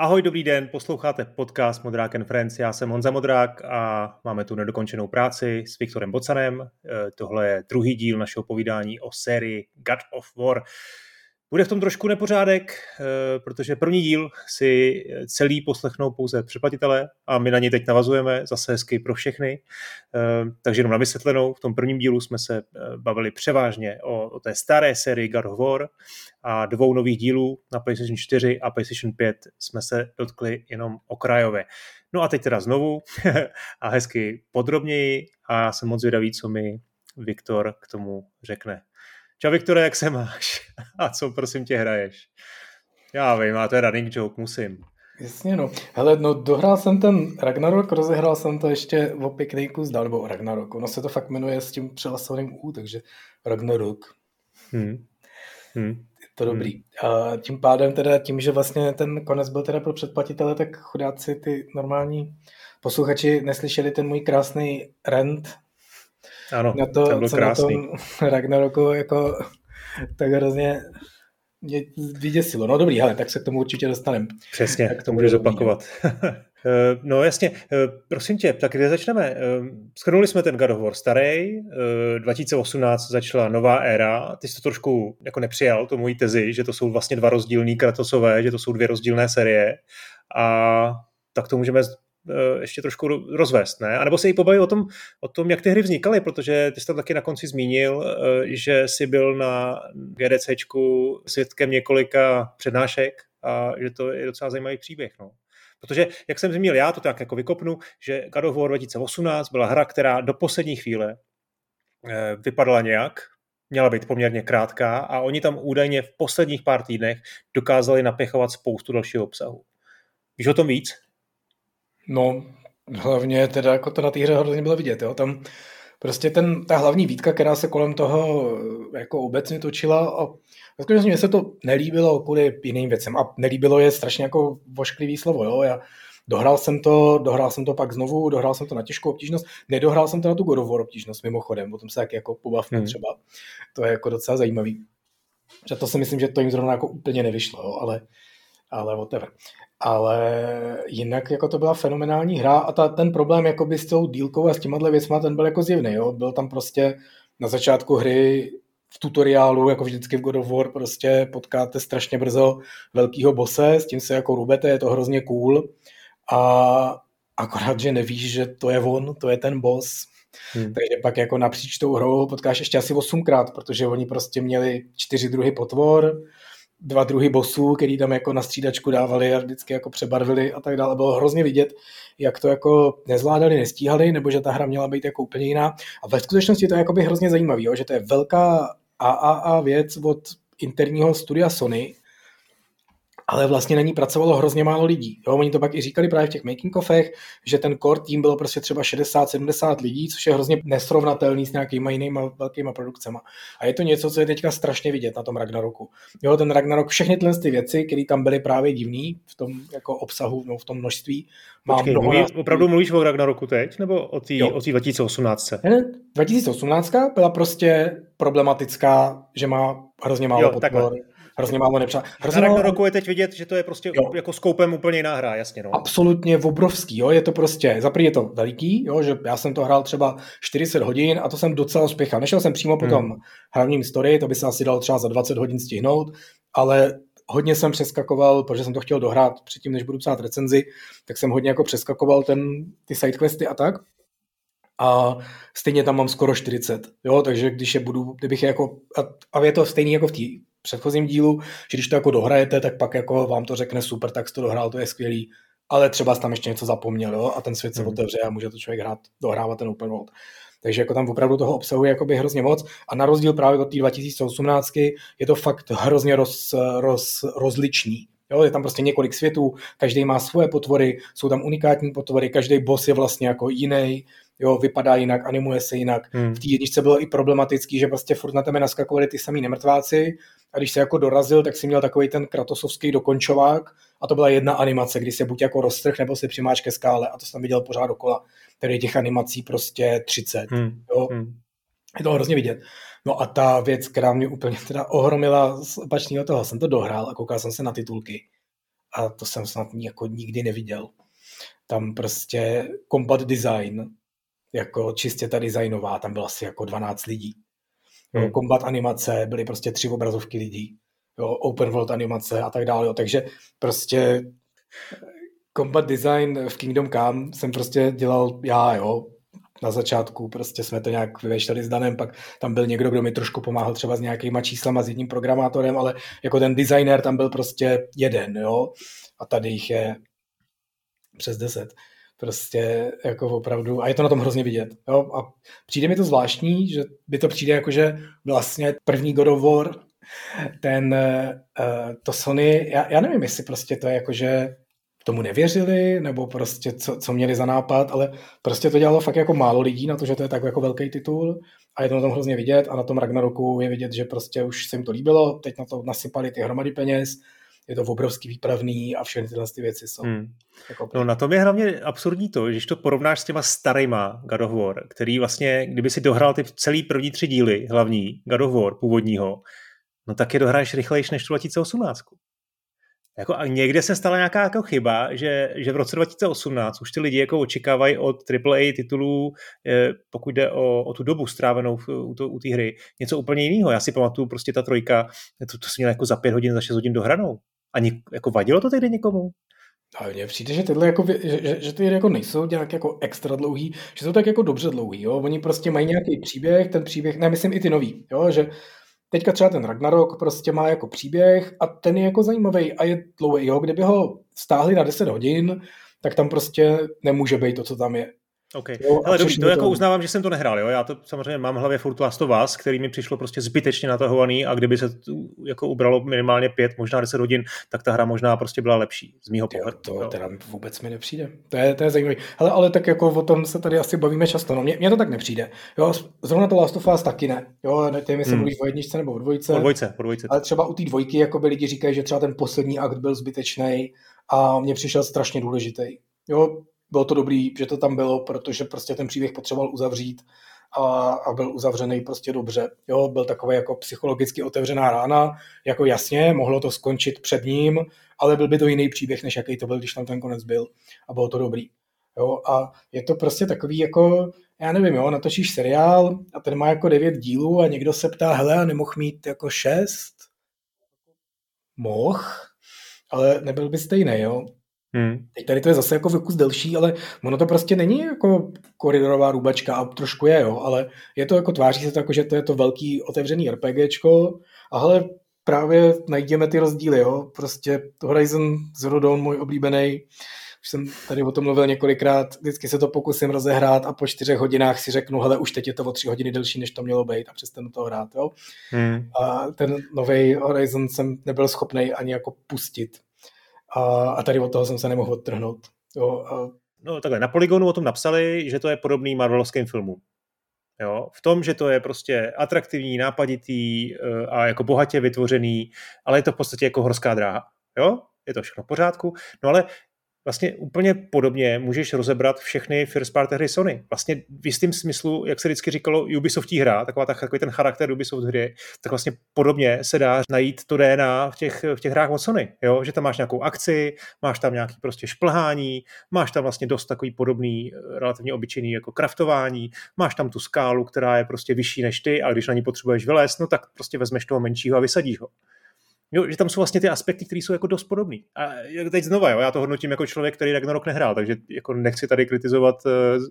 Ahoj, dobrý den, posloucháte podcast Modrák and Friends. Já jsem Honza Modrák a máme tu nedokončenou práci s Viktorem Bocanem. Eh, tohle je druhý díl našeho povídání o sérii God of War. Bude v tom trošku nepořádek, eh, protože první díl si celý poslechnou pouze přeplatitelé a my na něj teď navazujeme zase hezky pro všechny. Eh, takže jenom na vysvětlenou, v tom prvním dílu jsme se eh, bavili převážně o, o té staré sérii God of War a dvou nových dílů na PlayStation 4 a PlayStation 5 jsme se dotkli jenom okrajově. No a teď teda znovu a hezky podrobněji a jsem moc zvědavý, co mi Viktor k tomu řekne. Čau Viktore, jak se máš? A co prosím tě hraješ? Já vím, a to je running joke, musím. Jasně, no. Hele, no dohrál jsem ten Ragnarok, rozehrál jsem to ještě o pěkný kus dál, nebo Ragnarok. Ono se to fakt jmenuje s tím přelasovaným U, takže Ragnarok. Hmm. Hmm. Je to dobrý. Hmm. A tím pádem teda, tím, že vlastně ten konec byl teda pro předplatitele, tak chudáci ty normální posluchači neslyšeli ten můj krásný rent ano, na to, byl co krásný. na tom Ragnaroku jako tak hrozně mě vyděsilo. No dobrý, ale tak se k tomu určitě dostaneme. Přesně, tak to můžeš zopakovat. Eh, no jasně, eh, prosím tě, tak kde začneme? Eh, schrnuli jsme ten God of War starý, 2018 začala nová éra, ty jsi to trošku jako nepřijal, to mojí tezi, že to jsou vlastně dva rozdílný Kratosové, že to jsou dvě rozdílné série a tak to můžeme ještě trošku rozvést, ne? A nebo se i pobavit o tom, o tom, jak ty hry vznikaly, protože ty jsi tam taky na konci zmínil, eh, že jsi byl na GDCčku svědkem několika přednášek a že to je docela zajímavý příběh, no. Protože, jak jsem zmínil já, to tak jako vykopnu, že God of War 2018 byla hra, která do poslední chvíle eh, vypadala nějak, měla být poměrně krátká a oni tam údajně v posledních pár týdnech dokázali napěchovat spoustu dalšího obsahu. Víš o tom víc? No, hlavně teda jako to na té hře hrozně bylo vidět, jo. Tam prostě ten, ta hlavní výtka, která se kolem toho jako obecně točila a skutečně mně se to nelíbilo kvůli jiným věcem a nelíbilo je strašně jako vošklivý slovo, jo. Já dohrál jsem to, dohrál jsem to pak znovu, dohrál jsem to na těžkou obtížnost, nedohrál jsem to na tu God of War obtížnost mimochodem, o tom se tak jako pobavme hmm. třeba, to je jako docela zajímavý. Že to si myslím, že to jim zrovna jako úplně nevyšlo, jo, ale, ale whatever ale jinak jako to byla fenomenální hra a ta, ten problém jakoby s tou dílkou a s těma věcma, ten byl jako zjevný, jo? byl tam prostě na začátku hry v tutoriálu, jako vždycky v God of War, prostě potkáte strašně brzo velkýho bose, s tím se jako rubete, je to hrozně cool a akorát, že nevíš, že to je on, to je ten boss. Hmm. Takže pak jako napříč tou hrou potkáš ještě asi osmkrát, protože oni prostě měli čtyři druhy potvor, dva druhy bosů, který tam jako na střídačku dávali a vždycky jako přebarvili a tak dále. Bylo hrozně vidět, jak to jako nezvládali, nestíhali, nebo že ta hra měla být jako úplně jiná. A ve skutečnosti to je jako by hrozně zajímavý, že to je velká AAA věc od interního studia Sony, ale vlastně na ní pracovalo hrozně málo lidí. Jo, oni to pak i říkali právě v těch making ofech, že ten core tým bylo prostě třeba 60-70 lidí, což je hrozně nesrovnatelný s nějakýma jinými velkými produkcemi. A je to něco, co je teďka strašně vidět na tom Ragnaroku. Jo, ten Ragnarok, všechny tyhle ty věci, které tam byly právě divný v tom jako obsahu, no, v tom množství, Počkej, mnoho mluví, opravdu mluvíš o Ragnaroku teď, nebo o té 2018? Ne, 2018 byla prostě problematická, že má hrozně málo jo, podpor. Takhle hrozně málo nepřátel. Hrozně málo... roku je teď vidět, že to je prostě jo. jako skoupem úplně jiná hra, jasně. No. Absolutně obrovský, jo, je to prostě, za je to veliký, jo, že já jsem to hrál třeba 40 hodin a to jsem docela uspěchal. Nešel jsem přímo po hmm. tom hlavním story, to by se asi dalo třeba za 20 hodin stihnout, ale hodně jsem přeskakoval, protože jsem to chtěl dohrát předtím, než budu psát recenzi, tak jsem hodně jako přeskakoval ten, ty sidequesty a tak. A stejně tam mám skoro 40, jo, takže když je budu, kdybych je jako, a, a je to stejný jako v té předchozím dílu, že když to jako dohrajete, tak pak jako vám to řekne super, tak jsi to dohrál, to je skvělý, ale třeba jsi tam ještě něco zapomněl jo? a ten svět se hmm. otevře a může to člověk hrát, dohrávat ten open world. Takže jako tam opravdu toho obsahu je jakoby hrozně moc a na rozdíl právě od té 2018 je to fakt hrozně roz, roz, rozličný. Jo, je tam prostě několik světů, každý má svoje potvory, jsou tam unikátní potvory, každý boss je vlastně jako jiný, jo, vypadá jinak, animuje se jinak. Hmm. V té jedničce bylo i problematický, že prostě furt na tebe naskakovali ty samý nemrtváci a když se jako dorazil, tak si měl takový ten kratosovský dokončovák a to byla jedna animace, kdy se buď jako roztrh nebo se přimáč ke skále a to jsem viděl pořád dokola. Tedy těch animací prostě 30. Hmm. Jo. Hmm. Je to hrozně vidět. No a ta věc, která mě úplně teda ohromila z opačného toho, jsem to dohrál a koukal jsem se na titulky. a to jsem snad jako nikdy neviděl. Tam prostě combat design, jako čistě ta designová, tam bylo asi jako 12 lidí. Hmm. combat animace, byly prostě tři obrazovky lidí. Jo, open world animace a tak dále. Jo. Takže prostě combat design v Kingdom Come jsem prostě dělal já, jo, na začátku prostě jsme to nějak vyveštěli s Danem, pak tam byl někdo, kdo mi trošku pomáhal třeba s nějakýma číslama, s jedním programátorem, ale jako ten designer tam byl prostě jeden, jo, a tady jich je přes deset. Prostě jako opravdu, a je to na tom hrozně vidět. Jo? A přijde mi to zvláštní, že by to přijde jako, že vlastně první God of War, ten, uh, to Sony, já, já nevím, jestli prostě to je jako, že tomu nevěřili, nebo prostě co, co měli za nápad, ale prostě to dělalo fakt jako málo lidí na to, že to je tak jako velký titul a je to na tom hrozně vidět a na tom Ragnaroku je vidět, že prostě už se jim to líbilo, teď na to nasypali ty hromady peněz, je to obrovský výpravný a všechny tyhle ty věci jsou. Hmm. Jako... No na tom je hlavně absurdní to, když to porovnáš s těma starýma God of War, který vlastně, kdyby si dohrál ty celý první tři díly hlavní God of War původního, no tak je dohraješ rychlejš než tu 2018. Jako a někde se stala nějaká jako chyba, že, že v roce 2018 už ty lidi jako očekávají od AAA titulů, eh, pokud jde o, o tu dobu strávenou v, u, to, u té hry, něco úplně jiného. Já si pamatuju prostě ta trojka, to, to jsem měl jako za pět hodin, za šest hodin dohranou. A něk, jako vadilo to tehdy někomu? Ale mně přijde, že tyhle jako, že, že ty jako nejsou nějak jako extra dlouhý, že jsou tak jako dobře dlouhý, jo? Oni prostě mají nějaký příběh, ten příběh, ne, myslím i ty nový, jo? že teďka třeba ten Ragnarok prostě má jako příběh a ten je jako zajímavý a je dlouhý, jo? Kdyby ho stáhli na 10 hodin, tak tam prostě nemůže být to, co tam je. OK. Jo, Ale dobře, to jako uznávám, že jsem to nehrál. Jo? Já to samozřejmě mám v hlavě furt Last of Us, který mi přišlo prostě zbytečně natahovaný a kdyby se jako ubralo minimálně pět, možná deset hodin, tak ta hra možná prostě byla lepší z mýho pohledu. To jo. teda vůbec mi nepřijde. To je, to je zajímavé. Ale, ale tak jako o tom se tady asi bavíme často. No, mně, to tak nepřijde. Jo, zrovna to Last of Us taky ne. Jo, nevím, jestli hmm. mluvíš o jedničce nebo o dvojce. O dvojce, o dvojce. Ale třeba u té dvojky jako by lidi říkají, že třeba ten poslední akt byl zbytečný a mně přišel strašně důležitý. Jo, bylo to dobrý, že to tam bylo, protože prostě ten příběh potřeboval uzavřít a, a byl uzavřený prostě dobře. Jo, byl takový jako psychologicky otevřená rána, jako jasně, mohlo to skončit před ním, ale byl by to jiný příběh, než jaký to byl, když tam ten konec byl a bylo to dobrý. Jo, a je to prostě takový jako, já nevím, jo, natočíš seriál a ten má jako devět dílů a někdo se ptá, hele, a nemohl mít jako šest? Mohl, ale nebyl by stejný, jo. Hmm. Teď tady to je zase jako vykus delší, ale ono to prostě není jako koridorová růbačka a trošku je, jo, ale je to jako tváří se to jako, že to je to velký otevřený RPGčko a hele, právě najdeme ty rozdíly, jo, prostě Horizon Zero Dawn, můj oblíbený, už jsem tady o tom mluvil několikrát, vždycky se to pokusím rozehrát a po čtyřech hodinách si řeknu, hele, už teď je to o tři hodiny delší, než to mělo být a přestanu to hrát, jo. Hmm. A ten nový Horizon jsem nebyl schopný ani jako pustit, a, a tady od toho jsem se nemohl odtrhnout. Jo, a... No takhle, na Polygonu o tom napsali, že to je podobný Marvelovským filmům. Jo, v tom, že to je prostě atraktivní, nápaditý eh, a jako bohatě vytvořený, ale je to v podstatě jako horská dráha. Jo, je to všechno v pořádku. No ale vlastně úplně podobně můžeš rozebrat všechny first party hry Sony. Vlastně v jistém smyslu, jak se vždycky říkalo, Ubisoftí hra, taková ta, takový ten charakter Ubisoft hry, tak vlastně podobně se dá najít to DNA v těch, v těch hrách od Sony, jo? že tam máš nějakou akci, máš tam nějaký prostě šplhání, máš tam vlastně dost takový podobný, relativně obyčejný jako kraftování, máš tam tu skálu, která je prostě vyšší než ty a když na ní potřebuješ vylézt, no tak prostě vezmeš toho menšího a vysadíš ho. Jo, že tam jsou vlastně ty aspekty, které jsou jako dost podobné. A teď znova, jo, já to hodnotím jako člověk, který Ragnarok nehrál, takže jako nechci tady kritizovat uh,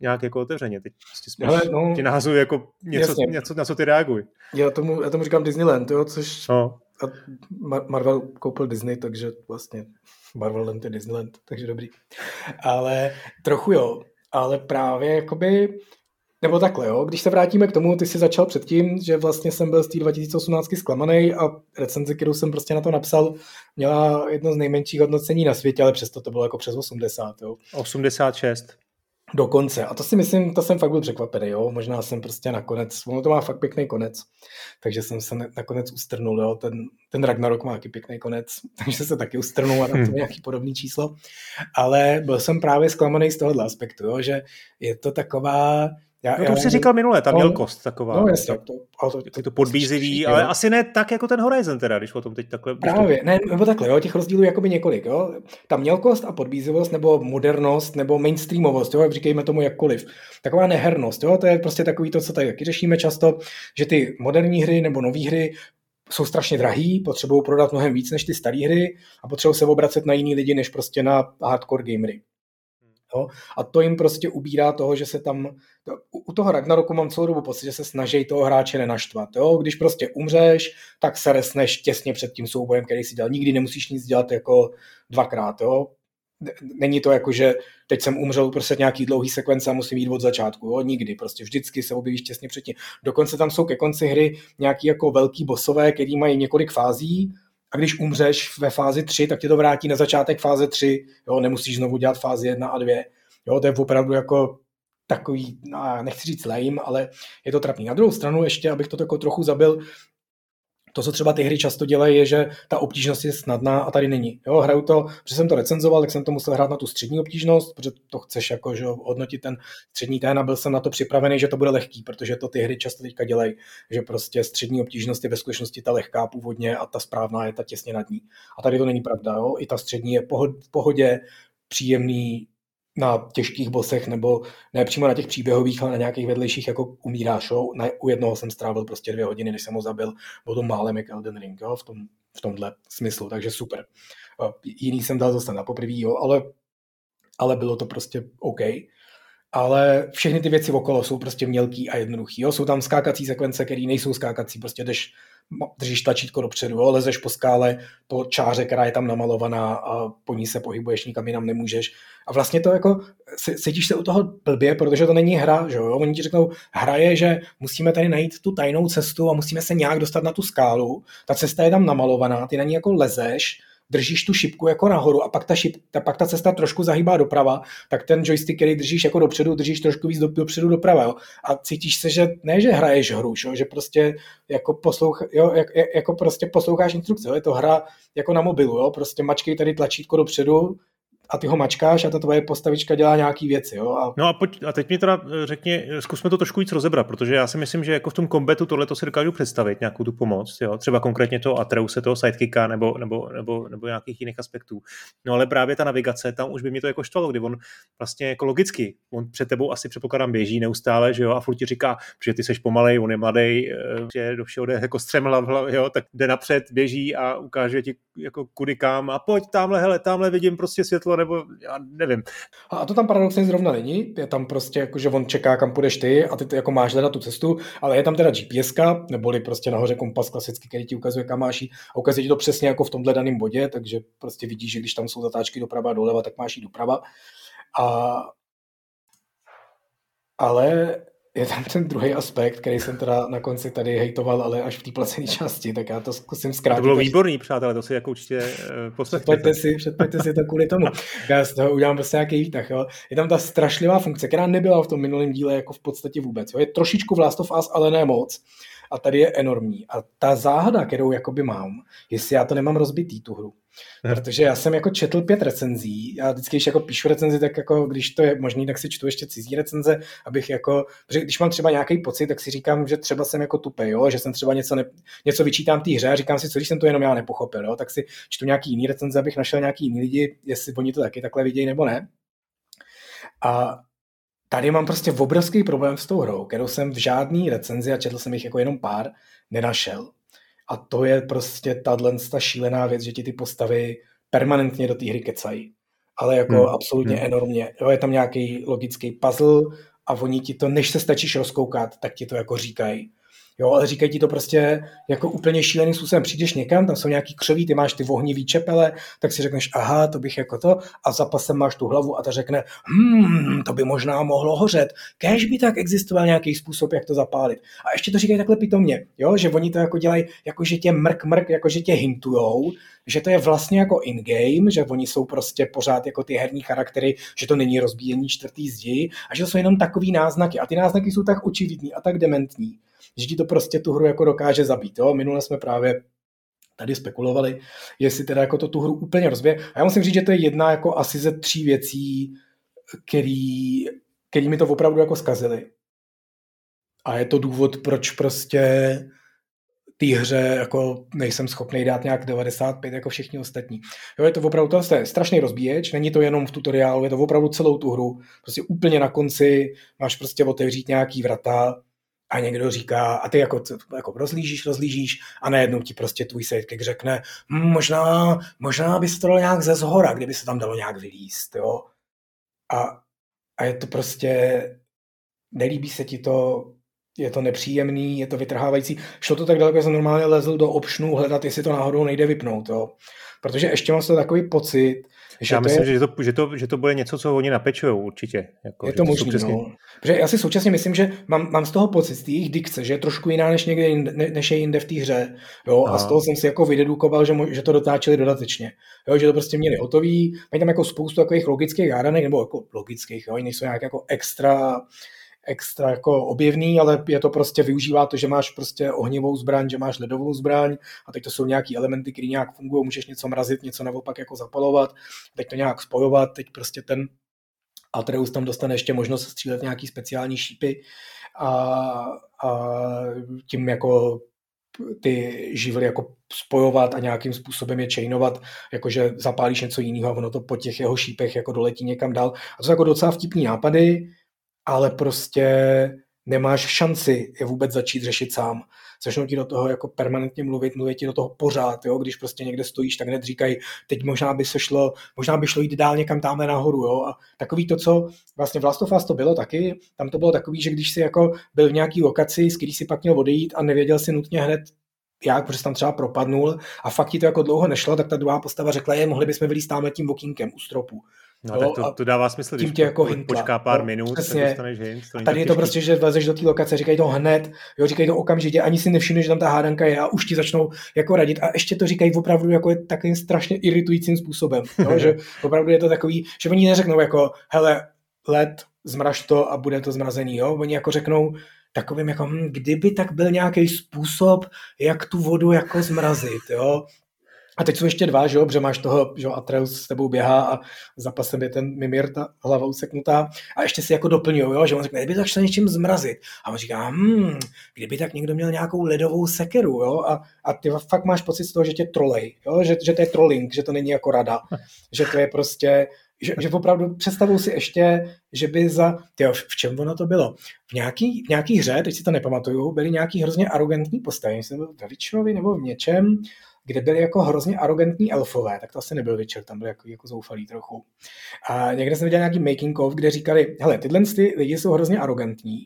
nějak jako otevřeně. Teď prostě spíš Hele, no, ti nahazuji jako něco, něco, na co ty reaguj. Já tomu, já tomu říkám Disneyland, jo, což no. a Marvel koupil Disney, takže vlastně Marvel Land je Disneyland, takže dobrý. Ale trochu jo, ale právě jakoby nebo takhle, jo, když se vrátíme k tomu, ty jsi začal předtím, že vlastně jsem byl z té 2018 zklamaný a recenze, kterou jsem prostě na to napsal, měla jedno z nejmenších hodnocení na světě, ale přesto to bylo jako přes 80. Jo. 86. Dokonce. A to si myslím, to jsem fakt byl překvapený, jo. Možná jsem prostě nakonec, ono to má fakt pěkný konec, takže jsem se nakonec ustrnul, jo. Ten, ten Ragnarok má taky pěkný konec, takže se taky ustrnul a na to hmm. nějaký podobný číslo. Ale byl jsem právě zklamaný z tohohle aspektu, jo, že je to taková, Já, no to už jsi říkal minule, ta no, mělkost taková. No jasně. To, to, to, to, to podbízivý, ale jo. asi ne tak jako ten Horizon teda, když o tom teď takhle... Právě, ne, nebo takhle, jo, těch rozdílů je jakoby několik, jo. Ta mělkost a podbízivost, nebo modernost, nebo mainstreamovost, jo, říkejme tomu jakkoliv. Taková nehernost, jo, to je prostě takový to, co tady taky řešíme často, že ty moderní hry nebo nové hry jsou strašně drahý, potřebují prodat mnohem víc než ty staré hry a potřebují se obracet na jiný lidi, než prostě na hardcore gamery. Jo? A to jim prostě ubírá toho, že se tam, u toho Ragnaroku mám celou dobu pocit, že se snaží toho hráče nenaštvat. Jo? Když prostě umřeš, tak se resneš těsně před tím soubojem, který si dělal. Nikdy nemusíš nic dělat jako dvakrát. Jo? Není to jako, že teď jsem umřel prostě nějaký dlouhý sekvence a musím jít od začátku. Jo? Nikdy, prostě vždycky se objevíš těsně předtím. Dokonce tam jsou ke konci hry nějaký jako velký bosové, který mají několik fází a když umřeš ve fázi 3, tak tě to vrátí na začátek fáze 3, jo, nemusíš znovu dělat fázi 1 a 2. Jo, to je opravdu jako takový, no, nechci říct lame, ale je to trapný. Na druhou stranu ještě, abych to jako trochu zabil, to, co třeba ty hry často dělají, je, že ta obtížnost je snadná a tady není. Jo, hraju to, protože jsem to recenzoval, tak jsem to musel hrát na tu střední obtížnost, protože to chceš jako, že hodnotit ten střední ten a byl jsem na to připravený, že to bude lehký, protože to ty hry často teďka dělají, že prostě střední obtížnost je ve skutečnosti ta lehká původně a ta správná je ta těsně nad ní. A tady to není pravda, jo? i ta střední je v pohodě, příjemný, na těžkých bosech, nebo ne přímo na těch příběhových, ale na nějakých vedlejších, jako umíráš. Jo? Na, u jednoho jsem strávil prostě dvě hodiny, než jsem ho zabil, bylo to málem jak Elden Ring, jo? V, tom, v tomhle smyslu, takže super. Jiný jsem dal zase na poprvý, jo? Ale, ale bylo to prostě OK. Ale všechny ty věci okolo jsou prostě mělký a jednoduchý. Jo? Jsou tam skákací sekvence, které nejsou skákací, prostě jdeš držíš tlačítko dopředu, jo, lezeš po skále, po čáře, která je tam namalovaná a po ní se pohybuješ, nikam jinam nemůžeš. A vlastně to jako, cítíš se u toho blbě, protože to není hra, že jo? Oni ti řeknou, hra je, že musíme tady najít tu tajnou cestu a musíme se nějak dostat na tu skálu. Ta cesta je tam namalovaná, ty na ní jako lezeš, držíš tu šipku jako nahoru a pak ta, šip, ta, pak ta cesta trošku zahýbá doprava, tak ten joystick, který držíš jako dopředu, držíš trošku víc do, dopředu doprava. Jo? A cítíš se, že ne, že hraješ hru, jo? že prostě jako, poslouch, jo, jak, jako prostě posloucháš instrukce. Jo? Je to hra jako na mobilu, jo? prostě mačkej tady tlačítko dopředu, a ty ho mačkáš a ta tvoje postavička dělá nějaký věci. Jo? A... No a, pojď, a teď mi teda eh, řekni, eh, zkusme to trošku víc rozebrat, protože já si myslím, že jako v tom kombetu tohle to si dokážu představit, nějakou tu pomoc, jo? třeba konkrétně toho Atreuse, toho sidekicka nebo, nebo, nebo, nebo nějakých jiných aspektů. No ale právě ta navigace, tam už by mě to jako štvalo, kdy on vlastně jako logicky, on před tebou asi předpokládám běží neustále, že jo, a furt ti říká, že ty seš pomalej, on je mladý, eh, že do všeho jde jako střemla, jo, tak jde napřed, běží a ukáže ti jako kudy kam a pojď tamhle, hele, tamhle vidím prostě světlo nebo já nevím. A to tam paradoxně zrovna není, je tam prostě jako, že on čeká, kam půjdeš ty a ty jako máš hledat tu cestu, ale je tam teda GPS, neboli prostě nahoře kompas klasický, který ti ukazuje, kam máš a ukazuje ti to přesně jako v tomhle daném bodě, takže prostě vidíš, že když tam jsou zatáčky doprava a doleva, tak máš jít doprava. A ale je tam ten druhý aspekt, který jsem teda na konci tady hejtoval, ale až v té placené části, tak já to zkusím zkrátit. To bylo výborný, přátelé, to si jako určitě uh, poslechněte. si, předpojďte si to kvůli tomu. Já z toho udělám prostě nějaký výtah. Jo. Je tam ta strašlivá funkce, která nebyla v tom minulém díle jako v podstatě vůbec. Jo. Je trošičku Last of Us, ale ne moc. A tady je enormní. A ta záhada, kterou jakoby mám, jestli já to nemám rozbitý, tu hru, Protože já jsem jako četl pět recenzí, já vždycky, když jako píšu recenzi, tak jako když to je možný, tak si čtu ještě cizí recenze, abych jako, protože když mám třeba nějaký pocit, tak si říkám, že třeba jsem jako tupej, jo? že jsem třeba něco, ne, něco vyčítám té hře a říkám si, co když jsem to jenom já nepochopil, jo? tak si čtu nějaký jiný recenze, abych našel nějaký jiný lidi, jestli oni to taky takhle vidějí nebo ne. A tady mám prostě obrovský problém s tou hrou, kterou jsem v žádný recenzi, a četl jsem jich jako jenom pár, nenašel. A to je prostě tahle ta šílená věc, že ti ty postavy permanentně do té hry kecají. Ale jako hmm. absolutně hmm. enormně. Jo, je tam nějaký logický puzzle a oni ti to, než se stačíš rozkoukat, tak ti to jako říkají. Jo, ale říkají ti to prostě jako úplně šíleným způsobem. Přijdeš někam, tam jsou nějaký křoví, ty máš ty vohnivý čepele, tak si řekneš, aha, to bych jako to, a za pasem máš tu hlavu a ta řekne, hmm, to by možná mohlo hořet. Kéž by tak existoval nějaký způsob, jak to zapálit. A ještě to říkají takhle pitomně, jo, že oni to jako dělají, jako že tě mrk, mrk, jako že tě hintujou, že to je vlastně jako in-game, že oni jsou prostě pořád jako ty herní charaktery, že to není rozbíjení čtvrtý zdi a že to jsou jenom takový náznaky. A ty náznaky jsou tak očividní a tak dementní, že ti to prostě tu hru jako dokáže zabít. Jo? Minule jsme právě tady spekulovali, jestli teda jako to tu hru úplně rozbije. A já musím říct, že to je jedna jako asi ze tří věcí, který, který mi to opravdu jako zkazili. a je to důvod, proč prostě té hře jako nejsem schopný dát nějak 95 jako všichni ostatní. Jo, je to opravdu to je strašný rozbíječ, není to jenom v tutoriálu, je to opravdu celou tu hru. Prostě úplně na konci máš prostě otevřít nějaký vrata a někdo říká, a ty jako, jako rozlížíš, rozlížíš a najednou ti prostě tvůj sidekick řekne, hm, možná, možná by se to dalo nějak ze zhora, kdyby se tam dalo nějak vylíst, jo. A, a je to prostě, nelíbí se ti to, je to nepříjemný, je to vytrhávající. Šlo to tak daleko, že jsem normálně lezl do opšnu hledat, jestli to náhodou nejde vypnout. Jo. Protože ještě mám to takový pocit, že já myslím, je... že, to, že, to, že to bude něco, co oni napečují určitě. Jako, je to, možné, přesně... no. Protože já si současně myslím, že mám, mám z toho pocit, z té jejich dikce, že je trošku jiná než, někde jinde, ne, než je jinde v té hře. Jo? A z toho jsem si jako vydedukoval, že, že to dotáčeli dodatečně. Jo? Že to prostě měli hotový. Mají tam jako spoustu takových logických hádanek, nebo jako logických, jo? nejsou nějak jako extra extra jako objevný, ale je to prostě, využívá to, že máš prostě ohnivou zbraň, že máš ledovou zbraň a teď to jsou nějaký elementy, které nějak fungují, můžeš něco mrazit, něco naopak jako zapalovat, teď to nějak spojovat, teď prostě ten Atreus tam dostane ještě možnost střílet nějaký speciální šípy a, a tím jako ty živly jako spojovat a nějakým způsobem je chainovat, jakože zapálíš něco jiného a ono to po těch jeho šípech jako doletí někam dál. A to jsou jako docela vtipný nápady, ale prostě nemáš šanci je vůbec začít řešit sám. Začnou ti do toho jako permanentně mluvit, mluvit ti do toho pořád, jo? když prostě někde stojíš, tak hned říkají, teď možná by se šlo, možná by šlo jít dál někam tamhle nahoru, jo? a takový to, co vlastně v Last of Us to bylo taky, tam to bylo takový, že když si jako byl v nějaký lokaci, z který si pak měl odejít a nevěděl si nutně hned jak, protože tam třeba propadnul a fakt ti to jako dlouho nešlo, tak ta druhá postava řekla, je, mohli bychom vylít tím okýnkem u stropu. No jo, tak to, to dává smysl, když tě jako hintla, počká pár no, minut, přesně. tak dostaneš hint. To tady je to prostě, že vlezeš do té lokace, říkají to hned, jo, říkají to okamžitě, ani si nevšimneš, že tam ta hádanka je a už ti začnou jako radit a ještě to říkají opravdu jako je takovým strašně iritujícím způsobem, jo, že opravdu je to takový, že oni neřeknou jako, hele, led, zmraž to a bude to zmrazený, jo, oni jako řeknou, takovým jako, hm, kdyby tak byl nějaký způsob, jak tu vodu jako zmrazit, jo, a teď jsou ještě dva, že jo, protože máš toho, že jo, Atreus s tebou běhá a za pasem je ten Mimir, ta hlava useknutá a ještě si jako doplňují, jo, že on řekne, kdyby to šlo něčím zmrazit. A on říká, hmm, kdyby tak někdo měl nějakou ledovou sekeru, jo, a, a ty fakt máš pocit z toho, že tě trolej, jo, že, že to je trolling, že to není jako rada, že to je prostě, že, že opravdu představuju si ještě, že by za, tyjo, v čem ono to bylo? V nějaký, v nějaký hře, teď si to nepamatuju, byly nějaký hrozně arrogantní postavy, byl ve Witcherovi nebo v něčem, kde byli jako hrozně arrogantní elfové, tak to asi nebyl Witcher, tam byli jako, jako zoufalí trochu. A někde jsem viděl nějaký making of, kde říkali, hele, tyhle ty lidi jsou hrozně arrogantní,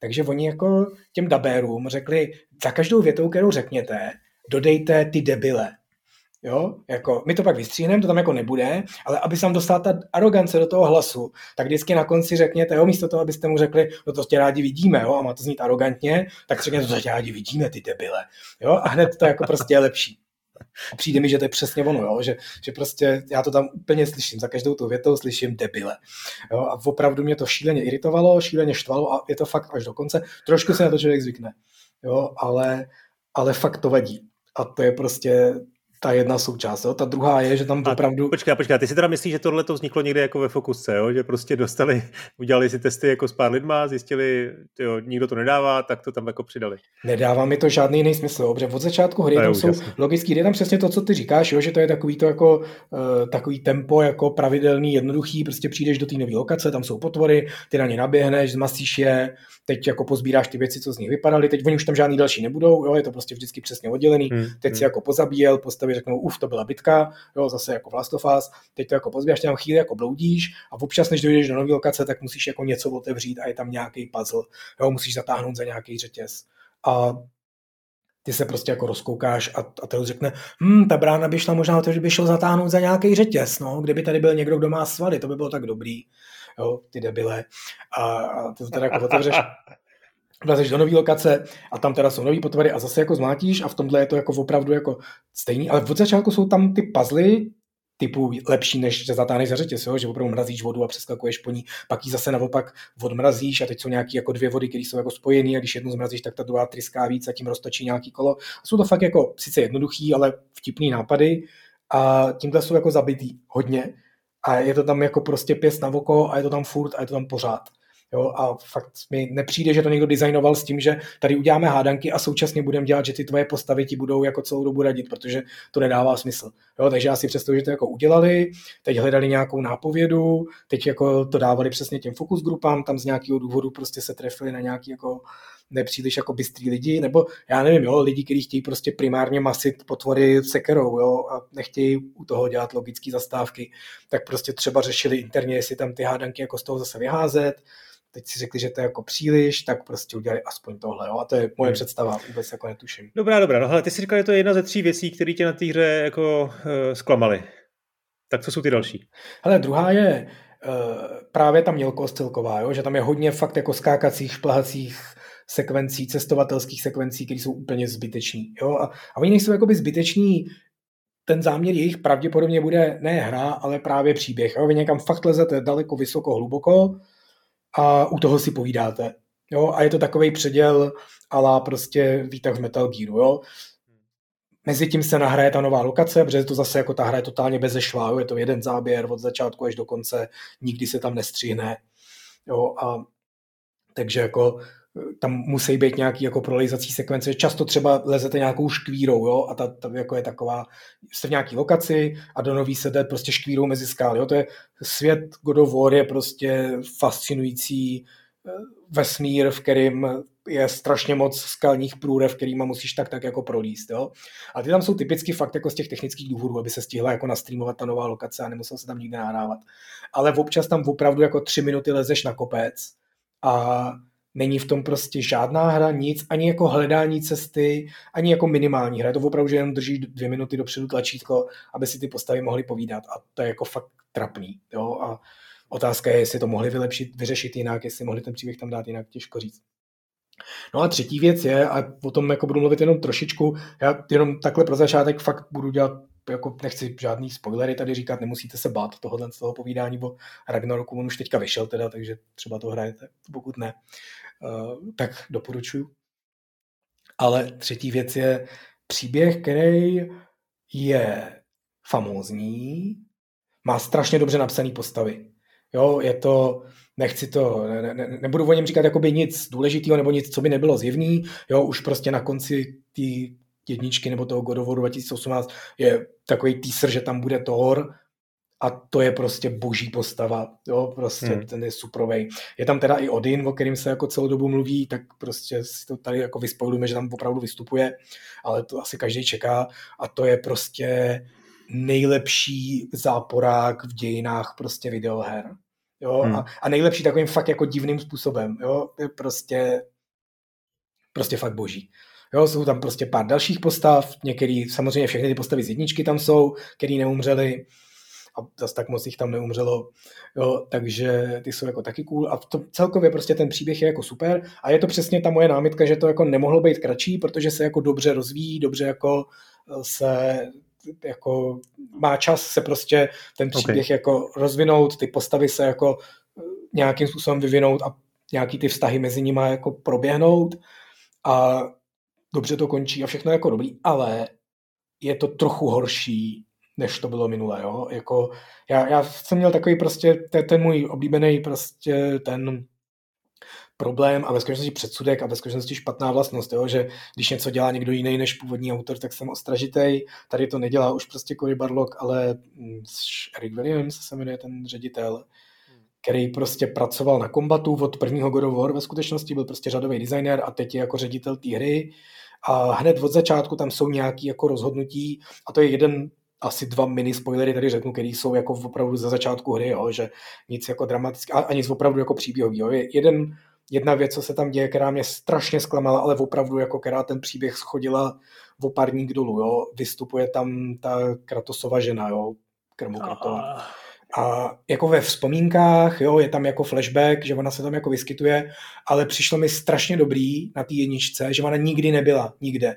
takže oni jako těm dabérům řekli, za každou větou, kterou řekněte, dodejte ty debile. Jo, jako, my to pak vystříhneme, to tam jako nebude, ale aby se dostala ta arogance do toho hlasu, tak vždycky na konci řekněte, jo, místo toho, abyste mu řekli, no to tě rádi vidíme, jo, a má to znít arrogantně, tak řekněte, to tě rádi vidíme, ty debile. Jo, a hned to jako prostě je lepší. Přijde mi, že to je přesně ono, jo? Že, že prostě já to tam úplně slyším, za každou tu větou slyším debile. Jo? A opravdu mě to šíleně iritovalo, šíleně štvalo a je to fakt až do konce. Trošku se na to člověk zvykne, jo? Ale, ale fakt to vadí. A to je prostě, ta jedna součást. Jo? Ta druhá je, že tam opravdu... Počkej, počkej, ty si teda myslíš, že tohle to vzniklo někde jako ve fokusce, jo? že prostě dostali, udělali si testy jako s pár lidma, zjistili, jo, nikdo to nedává, tak to tam jako přidali. Nedává mi to žádný jiný smysl, jo? protože od začátku hry tam jsou logický, je tam přesně to, co ty říkáš, jo? že to je takový to jako uh, takový tempo jako pravidelný, jednoduchý, prostě přijdeš do té nové lokace, tam jsou potvory, ty na ně naběhneš, zmasíš je, teď jako pozbíráš ty věci, co z nich vypadaly, teď oni už tam žádný další nebudou, jo? je to prostě vždycky přesně oddělený, hmm, teď hmm. si jako pozabíjel, postavil řeknou, uf, to byla bitka, jo, zase jako v Last of Us, teď to jako pozbíráš, tam chvíli jako bloudíš a občas, než dojdeš do nové lokace, tak musíš jako něco otevřít a je tam nějaký puzzle, jo, musíš zatáhnout za nějaký řetěz. A ty se prostě jako rozkoukáš a, a ten řekne, hm, ta brána by šla možná to, že by šel zatáhnout za nějaký řetěz, no, kdyby tady byl někdo, kdo má svaly, to by bylo tak dobrý, jo, ty debile. A, a ty to teda jako otevřeš, vlezeš do nové lokace a tam teda jsou nové potvory a zase jako zmátíš a v tomhle je to jako opravdu jako stejný, ale od začátku jsou tam ty puzzly typu lepší, než že zatáhneš za řetěz, jo? že opravdu mrazíš vodu a přeskakuješ po ní, pak ji zase naopak odmrazíš a teď jsou nějaké jako dvě vody, které jsou jako spojené a když jednu zmrazíš, tak ta druhá tryská víc a tím roztočí nějaký kolo. A jsou to fakt jako sice jednoduchý, ale vtipný nápady a tímhle jsou jako zabitý hodně a je to tam jako prostě pěst na oko a je to tam furt a je to tam pořád. Jo, a fakt mi nepřijde, že to někdo designoval s tím, že tady uděláme hádanky a současně budeme dělat, že ty tvoje postavy ti budou jako celou dobu radit, protože to nedává smysl. Jo, takže já si představuji, že to jako udělali, teď hledali nějakou nápovědu, teď jako to dávali přesně těm fokus grupám, tam z nějakého důvodu prostě se trefili na nějaký jako nepříliš jako bystrý lidi, nebo já nevím, jo, lidi, kteří chtějí prostě primárně masit potvory sekerou, jo, a nechtějí u toho dělat logické zastávky, tak prostě třeba řešili interně, jestli tam ty hádanky jako z toho zase vyházet, teď si řekli, že to je jako příliš, tak prostě udělali aspoň tohle, jo? a to je moje hmm. představa, vůbec jako netuším. Dobrá, dobrá, no ale ty si říkal, že to je jedna ze tří věcí, které tě na té hře jako uh, zklamaly. Tak co jsou ty další? Hele, druhá je uh, právě ta mělkost celková, jo? že tam je hodně fakt jako skákacích, šplhacích sekvencí, cestovatelských sekvencí, které jsou úplně zbyteční. Jo? A, a oni nejsou jakoby zbyteční ten záměr jejich pravděpodobně bude ne hra, ale právě příběh. Jo? Vy někam fakt lezete daleko, vysoko, hluboko a u toho si povídáte. Jo? A je to takový předěl ala prostě výtah v Metal Gearu. Jo? Mezi tím se nahraje ta nová lokace, protože to zase jako ta hra je totálně bez šva, je to jeden záběr od začátku až do konce, nikdy se tam nestříhne. Jo? A takže jako tam musí být nějaký jako prolejzací sekvence. Často třeba lezete nějakou škvírou, jo, a ta, ta jako je taková, jste v nějaký lokaci a do nový se jde prostě škvírou mezi skály, jo, to je svět God of War je prostě fascinující eh, vesmír, v kterým je strašně moc skalních průrev, kterýma musíš tak tak jako prolíst. Jo? A ty tam jsou typicky fakt jako z těch technických důvodů, aby se stihla jako nastreamovat ta nová lokace a nemusel se tam nikde nahrávat. Ale občas tam opravdu jako tři minuty lezeš na kopec a Není v tom prostě žádná hra, nic, ani jako hledání cesty, ani jako minimální hra. To opravdu, že jenom drží dvě minuty dopředu tlačítko, aby si ty postavy mohly povídat. A to je jako fakt trapný. Jo? A otázka je, jestli to mohli vylepšit, vyřešit jinak, jestli mohli ten příběh tam dát jinak, těžko říct. No a třetí věc je, a o tom jako budu mluvit jenom trošičku, já jenom takhle pro začátek fakt budu dělat jako nechci žádný spoilery tady říkat, nemusíte se bát tohohle z toho povídání, bo Ragnaroku on už teďka vyšel teda, takže třeba to hrajete, pokud ne, tak doporučuju. Ale třetí věc je příběh, který je famózní, má strašně dobře napsané postavy. Jo, je to, nechci to, ne, ne, nebudu o něm říkat jakoby nic důležitého nebo nic, co by nebylo zjevný, jo, už prostě na konci té jedničky nebo toho God of War 2018 je takový teaser, že tam bude Thor a to je prostě boží postava, jo, prostě hmm. ten je suprovej. Je tam teda i Odin, o kterým se jako celou dobu mluví, tak prostě si to tady jako vyspojujeme, že tam opravdu vystupuje, ale to asi každý čeká a to je prostě nejlepší záporák v dějinách prostě videoher. Jo, hmm. a, a nejlepší takovým fakt jako divným způsobem, jo, je prostě prostě fakt boží. Jo, jsou tam prostě pár dalších postav, některý, samozřejmě všechny ty postavy z jedničky tam jsou, který neumřeli a zase tak moc jich tam neumřelo, jo, takže ty jsou jako taky cool. A to celkově prostě ten příběh je jako super. A je to přesně ta moje námitka, že to jako nemohlo být kratší, protože se jako dobře rozvíjí, dobře jako eh, se jako má čas se prostě ten příběh okay. jako rozvinout, ty postavy se jako eh, nějakým způsobem vyvinout a nějaký ty vztahy mezi nimi jako proběhnout. A dobře to končí a všechno je jako dobrý, ale je to trochu horší, než to bylo minule, jo, jako já, já jsem měl takový prostě, ten, ten můj oblíbený prostě ten problém a ve skutečnosti předsudek a ve skutečnosti špatná vlastnost, jo? že když něco dělá někdo jiný než původní autor, tak jsem ostražitej. Tady to nedělá už prostě Cory Barlock, ale mm, Eric Williams se jmenuje ten ředitel, který prostě pracoval na kombatu od prvního God of War ve skutečnosti, byl prostě řadový designer a teď je jako ředitel té hry a hned od začátku tam jsou nějaké jako rozhodnutí a to je jeden asi dva mini spoilery tady řeknu, který jsou jako opravdu ze začátku hry, jo, že nic jako dramatické a, nic opravdu jako příběhový. Jo. Je jeden, jedna věc, co se tam děje, která mě strašně zklamala, ale opravdu jako která ten příběh schodila v opárník dolů. Jo. Vystupuje tam ta Kratosova žena, jo, krmu Kratova. A jako ve vzpomínkách, jo, je tam jako flashback, že ona se tam jako vyskytuje, ale přišlo mi strašně dobrý na té jedničce, že ona nikdy nebyla, nikde.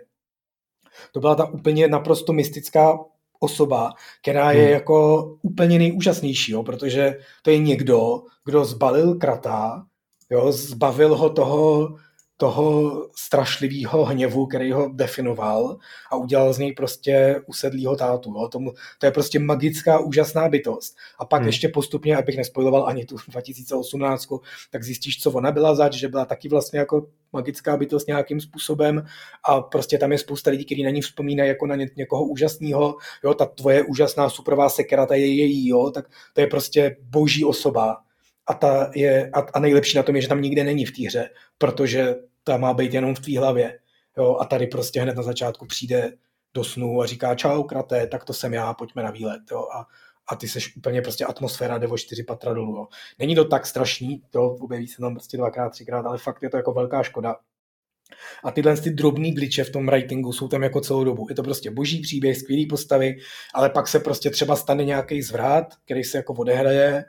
To byla ta úplně naprosto mystická osoba, která je hmm. jako úplně nejúžasnější, jo, protože to je někdo, kdo zbalil krata, jo, zbavil ho toho toho strašlivého hněvu, který ho definoval a udělal z něj prostě usedlýho tátu. Jo. Tomu, to je prostě magická, úžasná bytost. A pak hmm. ještě postupně, abych nespojoval ani tu 2018, tak zjistíš, co ona byla zač, že byla taky vlastně jako magická bytost nějakým způsobem a prostě tam je spousta lidí, kteří na ní vzpomínají jako na ně, někoho úžasného. Jo, ta tvoje úžasná superová sekera, ta je její, jo, tak to je prostě boží osoba. A, ta je, a, a nejlepší na tom je, že tam nikde není v té hře, protože ta má být jenom v tvý hlavě. Jo, a tady prostě hned na začátku přijde do snu a říká čau kraté, tak to jsem já, pojďme na výlet. Jo, a, a ty seš úplně prostě atmosféra jde o čtyři patra dolů. Jo. Není to tak strašný, to objeví se tam prostě dvakrát, třikrát, ale fakt je to jako velká škoda. A tyhle ty drobný glitche v tom writingu jsou tam jako celou dobu. Je to prostě boží příběh, skvělý postavy, ale pak se prostě třeba stane nějaký zvrat, který se jako odehraje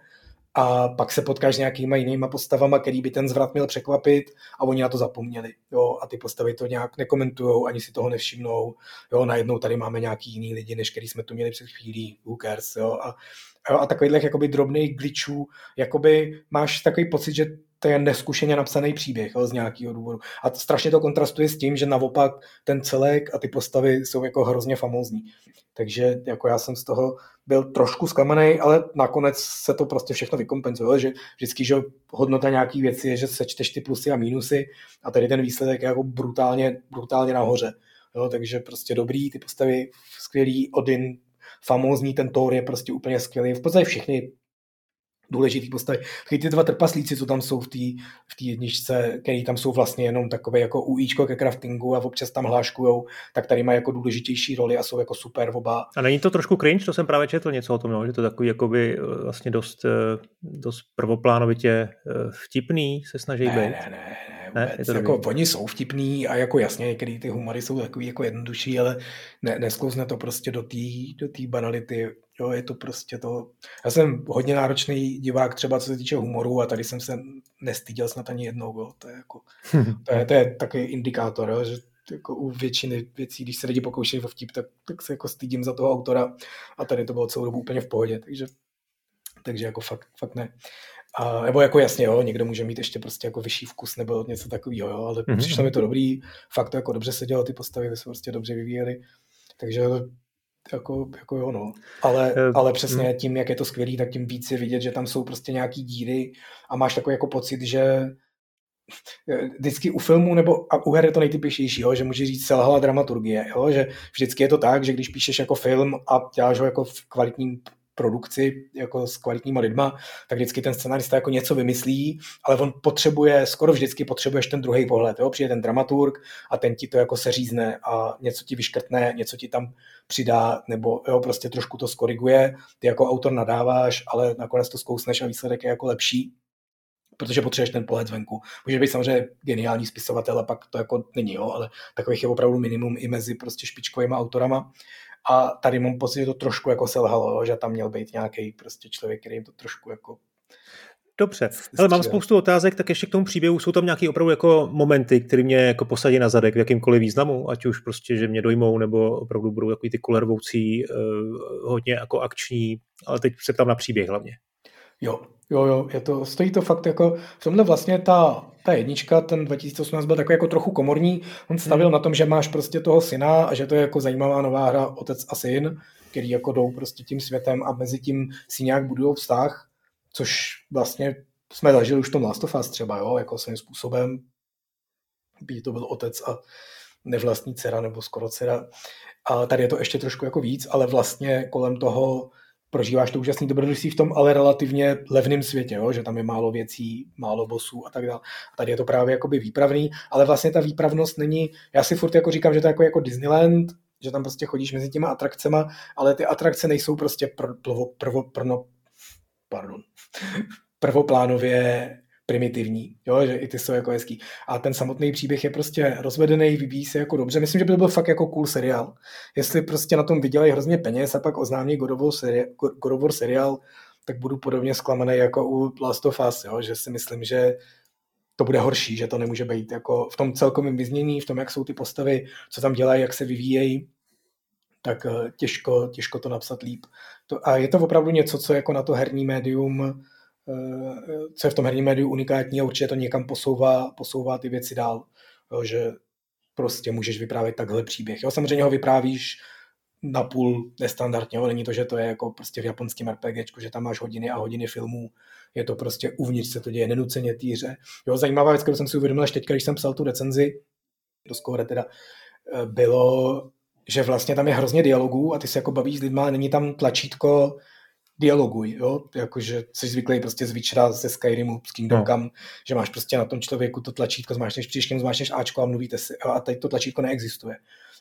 a pak se potkáš s nějakýma jinýma postavama, který by ten zvrat měl překvapit a oni na to zapomněli. Jo, a ty postavy to nějak nekomentujou, ani si toho nevšimnou. Jo, najednou tady máme nějaký jiný lidi, než který jsme tu měli před chvílí, who cares, jo, a, a takových jakoby drobných glitchů, jakoby máš takový pocit, že to je neskušeně napsaný příběh jo, z nějakého důvodu. A strašně to kontrastuje s tím, že naopak ten celek a ty postavy jsou jako hrozně famózní. Takže jako já jsem z toho byl trošku zklamaný, ale nakonec se to prostě všechno vykompenzuje, že vždycky, že hodnota nějaký věci je, že sečteš ty plusy a mínusy a tady ten výsledek je jako brutálně, brutálně nahoře. Jo, takže prostě dobrý, ty postavy skvělý, Odin famózní, ten Thor je prostě úplně skvělý. V podstatě všechny důležitý postavy. Ty dva trpaslíci, co tam jsou v té v jedničce, který tam jsou vlastně jenom takové jako UIčko ke craftingu a občas tam hláškujou, tak tady mají jako důležitější roli a jsou jako super oba. A není to trošku cringe? To jsem právě četl něco o tom, no, že to takový jakoby eh, vlastně dost, eh, dost prvoplánovitě eh, vtipný se snaží ne, být. Ne, ne, ne, ne je to jako, oni jsou vtipní a jako jasně, některé ty humory jsou takový jako jednodušší, ale ne, nesklouzne to prostě do té do tý banality Jo, je to prostě to... Já jsem hodně náročný divák třeba co se týče humoru a tady jsem se nestyděl snad ani jednou. Jo. To, je jako, to, je, to je takový indikátor, jo, že jako u většiny věcí, když se lidi pokoušejí o vtip, tak, tak se jako stydím za toho autora a tady to bylo celou dobu úplně v pohodě, takže, takže jako fakt, fakt ne. A, nebo jako jasně, jo, někdo může mít ještě prostě jako vyšší vkus nebo něco takového, jo, ale mm-hmm. přišlo mi to dobrý, fakt to jako dobře se dělo, ty postavy se prostě dobře vyvíjely, takže jako, jako jo, no. Ale, uh, ale přesně hmm. tím, jak je to skvělý, tak tím víc je vidět, že tam jsou prostě nějaký díry a máš takový jako pocit, že eh, vždycky u filmu nebo a u her je to nejtypičtější, jo, že můžeš říct selhala dramaturgie, jo, že vždycky je to tak, že když píšeš jako film a děláš ho jako v kvalitním produkci jako s kvalitníma lidma, tak vždycky ten scenarista jako něco vymyslí, ale on potřebuje, skoro vždycky potřebuješ ten druhý pohled. Jo? Přijde ten dramaturg a ten ti to jako seřízne a něco ti vyškrtne, něco ti tam přidá, nebo jo, prostě trošku to skoriguje. Ty jako autor nadáváš, ale nakonec to zkousneš a výsledek je jako lepší protože potřebuješ ten pohled zvenku. Může být samozřejmě geniální spisovatel a pak to jako není, jo, ale takových je opravdu minimum i mezi prostě špičkovými autorama. A tady mám pocit, že to trošku jako selhalo, že tam měl být nějaký prostě člověk, který to trošku jako Dobře, ale mám spoustu otázek, tak ještě k tomu příběhu. Jsou tam nějaké opravdu jako momenty, které mě jako posadí na zadek v jakýmkoliv významu, ať už prostě, že mě dojmou, nebo opravdu budou takový ty kulervoucí, uh, hodně jako akční, ale teď se tam na příběh hlavně. Jo, jo, jo, je to, stojí to fakt jako, v tomhle vlastně ta, ta jednička, ten 2018 byl takový jako trochu komorní, on stavil hmm. na tom, že máš prostě toho syna a že to je jako zajímavá nová hra otec a syn, který jako jdou prostě tím světem a mezi tím si nějak budují vztah, což vlastně jsme zažili už v tom Last of Us třeba, jo, jako svým způsobem, by to byl otec a nevlastní dcera nebo skoro dcera. A tady je to ještě trošku jako víc, ale vlastně kolem toho prožíváš to úžasný dobrodružství v tom ale relativně levném světě, jo? že tam je málo věcí, málo bosů a tak dále. A tady je to právě jakoby výpravný, ale vlastně ta výpravnost není, já si furt jako říkám, že to je jako, jako Disneyland, že tam prostě chodíš mezi těma atrakcema, ale ty atrakce nejsou prostě pr, prvo, prvo, prno, pardon, prvoplánově primitivní, jo, že i ty jsou jako hezký. A ten samotný příběh je prostě rozvedený, vyvíjí se jako dobře. Myslím, že by to byl fakt jako cool seriál. Jestli prostě na tom vydělají hrozně peněz a pak oznámí God of War seriál, tak budu podobně zklamaný jako u Last of Us, jo, že si myslím, že to bude horší, že to nemůže být jako v tom celkovém vyznění, v tom, jak jsou ty postavy, co tam dělají, jak se vyvíjejí, tak eh, těžko, těžko to napsat líp. To, a je to opravdu něco, co jako na to herní médium co je v tom herním médiu unikátní a určitě to někam posouvá, posouvá ty věci dál, jo, že prostě můžeš vyprávět takhle příběh. Jo, samozřejmě ho vyprávíš na půl nestandardně, jo. není to, že to je jako prostě v japonském RPG, že tam máš hodiny a hodiny filmů, je to prostě uvnitř se to děje nenuceně týře. Jo, zajímavá věc, kterou jsem si uvědomil až teď, když jsem psal tu recenzi, do skóre teda, eh, bylo, že vlastně tam je hrozně dialogů a ty se jako bavíš s lidma, není tam tlačítko dialoguj, jo, jakože jsi zvyklý prostě z Witchera, ze Skyrimu, s Kingdom no. Come, že máš prostě na tom člověku to tlačítko, zmášneš příště, zmášneš Ačko a mluvíte si, a teď to tlačítko neexistuje.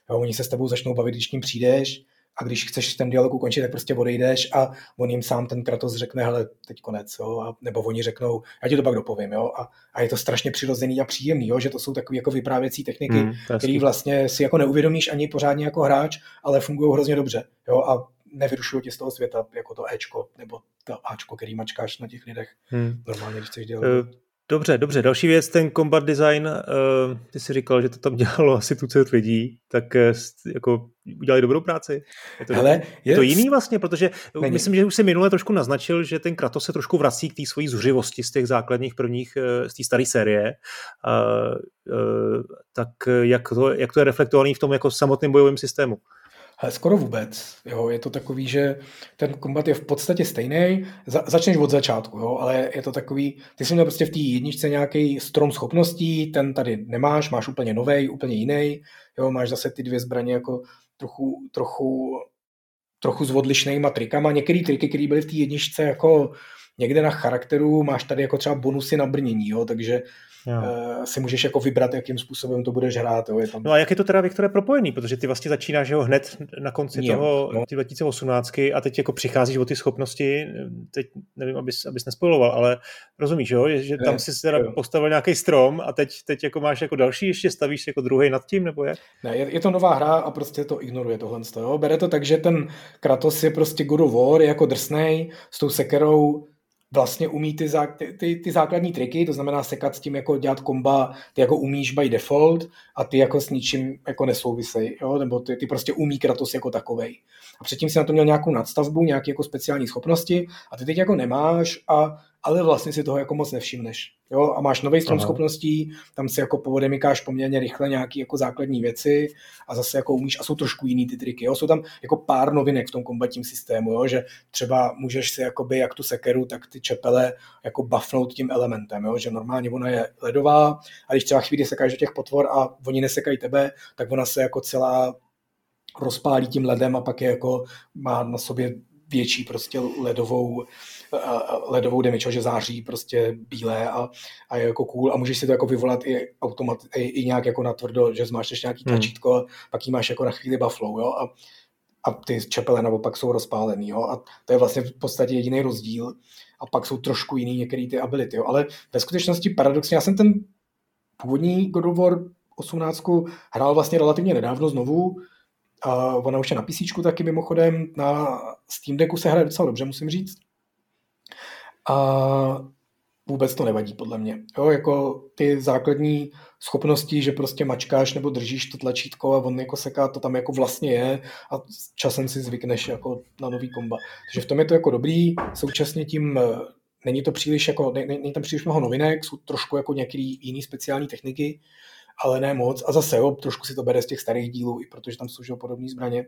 Jo, oni se s tebou začnou bavit, když tím přijdeš a když chceš ten dialog ukončit, tak prostě odejdeš a on jim sám ten Kratos řekne, hele, teď konec, jo, a, nebo oni řeknou, já ti to pak dopovím, jo, a, a je to strašně přirozený a příjemný, jo, že to jsou takové jako vyprávěcí techniky, mm, které vlastně si jako neuvědomíš ani pořádně jako hráč, ale fungují hrozně dobře, jo, a nevyrušují tě z toho světa, jako to Ečko, nebo to Ačko, který mačkáš na těch lidech hmm. normálně, když chceš dělat. Uh, Dobře, dobře. Další věc, ten combat design, uh, ty jsi říkal, že to tam dělalo asi tucet lidí, tak uh, jako udělali dobrou práci. Je to, Hele, je to jiný vlastně, protože Není. myslím, že už si minule trošku naznačil, že ten Kratos se trošku vrací k té svojí zuřivosti z těch základních prvních, z té staré série. Uh, uh, tak jak to, jak to je reflektovaný v tom jako samotném bojovém systému? Ale skoro vůbec. Jo, je to takový, že ten kombat je v podstatě stejný. Za, začneš od začátku, jo, ale je to takový, ty jsi měl prostě v té jedničce nějaký strom schopností, ten tady nemáš, máš úplně nový, úplně jiný. Jo, máš zase ty dvě zbraně jako trochu, trochu, trochu s odlišnýma trikama. Některé triky, které byly v té jedničce jako někde na charakteru, máš tady jako třeba bonusy na brnění, jo, takže uh, si můžeš jako vybrat, jakým způsobem to budeš hrát. Jo. Je tam... No a jak je to teda, Viktore, propojený? Protože ty vlastně začínáš ho hned na konci jo, toho no. 2018 a teď jako přicházíš o ty schopnosti, teď nevím, abys, abys nespojiloval, ale rozumíš, jo? že tam ne, si teda jo. postavil nějaký strom a teď, teď jako máš jako další, ještě stavíš jako druhý nad tím, nebo jak? Ne, je, je, to nová hra a prostě to ignoruje tohle. Jo? Bere to tak, že ten Kratos je prostě God of War, je jako drsnej, s tou sekerou vlastně umí ty, zá, ty, ty základní triky, to znamená sekat s tím, jako dělat komba, ty jako umíš by default a ty jako s ničím jako nesouvisej, jo? nebo ty, ty prostě umí Kratos jako takovej. A předtím si na to měl nějakou nadstavbu, nějaké jako speciální schopnosti a ty teď jako nemáš a ale vlastně si toho jako moc nevšimneš. Jo? A máš nový strom schopností, tam si jako povodemikáš poměrně rychle nějaké jako základní věci a zase jako umíš, a jsou trošku jiný ty triky. Jo? Jsou tam jako pár novinek v tom kombatním systému, jo? že třeba můžeš si jakoby jak tu sekeru, tak ty čepele jako buffnout tím elementem, jo? že normálně ona je ledová a když třeba chvíli sekáš do těch potvor a oni nesekají tebe, tak ona se jako celá rozpálí tím ledem a pak je jako má na sobě větší prostě ledovou ledovou damage, že září prostě bílé a, a je jako cool. A můžeš si to jako vyvolat i automat, i, i nějak jako natvrdo, že zmáš nějaký hmm. tlačítko hmm. pak jí máš jako na chvíli buffalo, jo, a, a ty čepele naopak jsou rozpálený, jo, a to je vlastně v podstatě jediný rozdíl. A pak jsou trošku jiný některé ty ability, jo, ale ve skutečnosti paradoxně, já jsem ten původní God of War 18 hrál vlastně relativně nedávno znovu, a ona už je na PC taky mimochodem, na Steam Decku se hraje docela dobře, musím říct a vůbec to nevadí podle mě. Jo, jako ty základní schopnosti, že prostě mačkáš nebo držíš to tlačítko a on jako seká, to tam jako vlastně je a časem si zvykneš jako na nový komba. Takže v tom je to jako dobrý, současně tím eh, není to příliš jako, není tam příliš mnoho novinek, jsou trošku jako nějaký jiný speciální techniky, ale ne moc. A zase jo, trošku si to bere z těch starých dílů, i protože tam jsou podobné zbraně.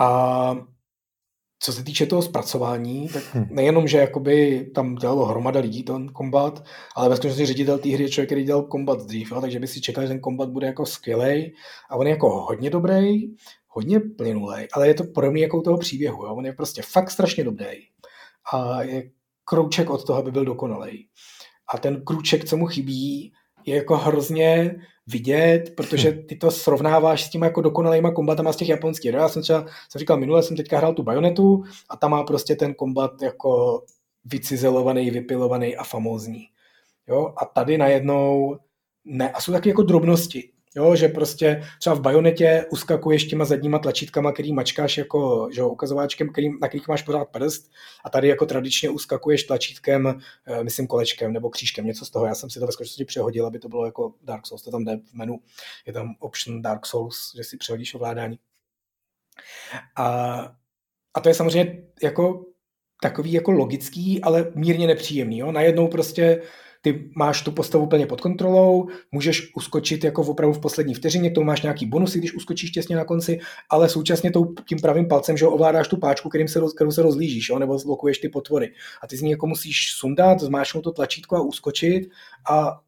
A co se týče toho zpracování, tak hm. nejenom, že jakoby tam dělalo hromada lidí ten kombat, ale ve skutečnosti ředitel té hry je člověk, který dělal kombat dřív, jo, takže by si čekal, že ten kombat bude jako skvělý a on je jako hodně dobrý, hodně plynulý, ale je to podobný jako u toho příběhu. Jo. On je prostě fakt strašně dobrý a je krouček od toho, aby byl dokonalý. A ten kruček, co mu chybí, je jako hrozně vidět, protože hm. ty to srovnáváš s těma jako dokonalýma kombatama z těch japonských. Já jsem třeba, jsem říkal minule, jsem teďka hrál tu bajonetu a tam má prostě ten kombat jako vycizelovaný, vypilovaný a famózní. Jo? A tady najednou ne, a jsou taky jako drobnosti. Jo, že prostě třeba v bajonetě uskakuješ těma zadníma tlačítkama, který mačkáš jako že ukazováčkem, který, na kterých máš pořád prst a tady jako tradičně uskakuješ tlačítkem, eh, myslím kolečkem nebo křížkem, něco z toho. Já jsem si to ve skutečnosti přehodil, aby to bylo jako Dark Souls, to tam jde v menu, je tam option Dark Souls, že si přehodíš ovládání. A, a to je samozřejmě jako takový jako logický, ale mírně nepříjemný. Jo? Najednou prostě ty máš tu postavu úplně pod kontrolou, můžeš uskočit jako v opravdu v poslední vteřině, k tomu máš nějaký bonusy, když uskočíš těsně na konci, ale současně tou, tím pravým palcem, že ovládáš tu páčku, kterým se, kterou se rozlížíš, jo, nebo zlokuješ ty potvory. A ty z ní jako musíš sundat, zmášnout to tlačítko a uskočit a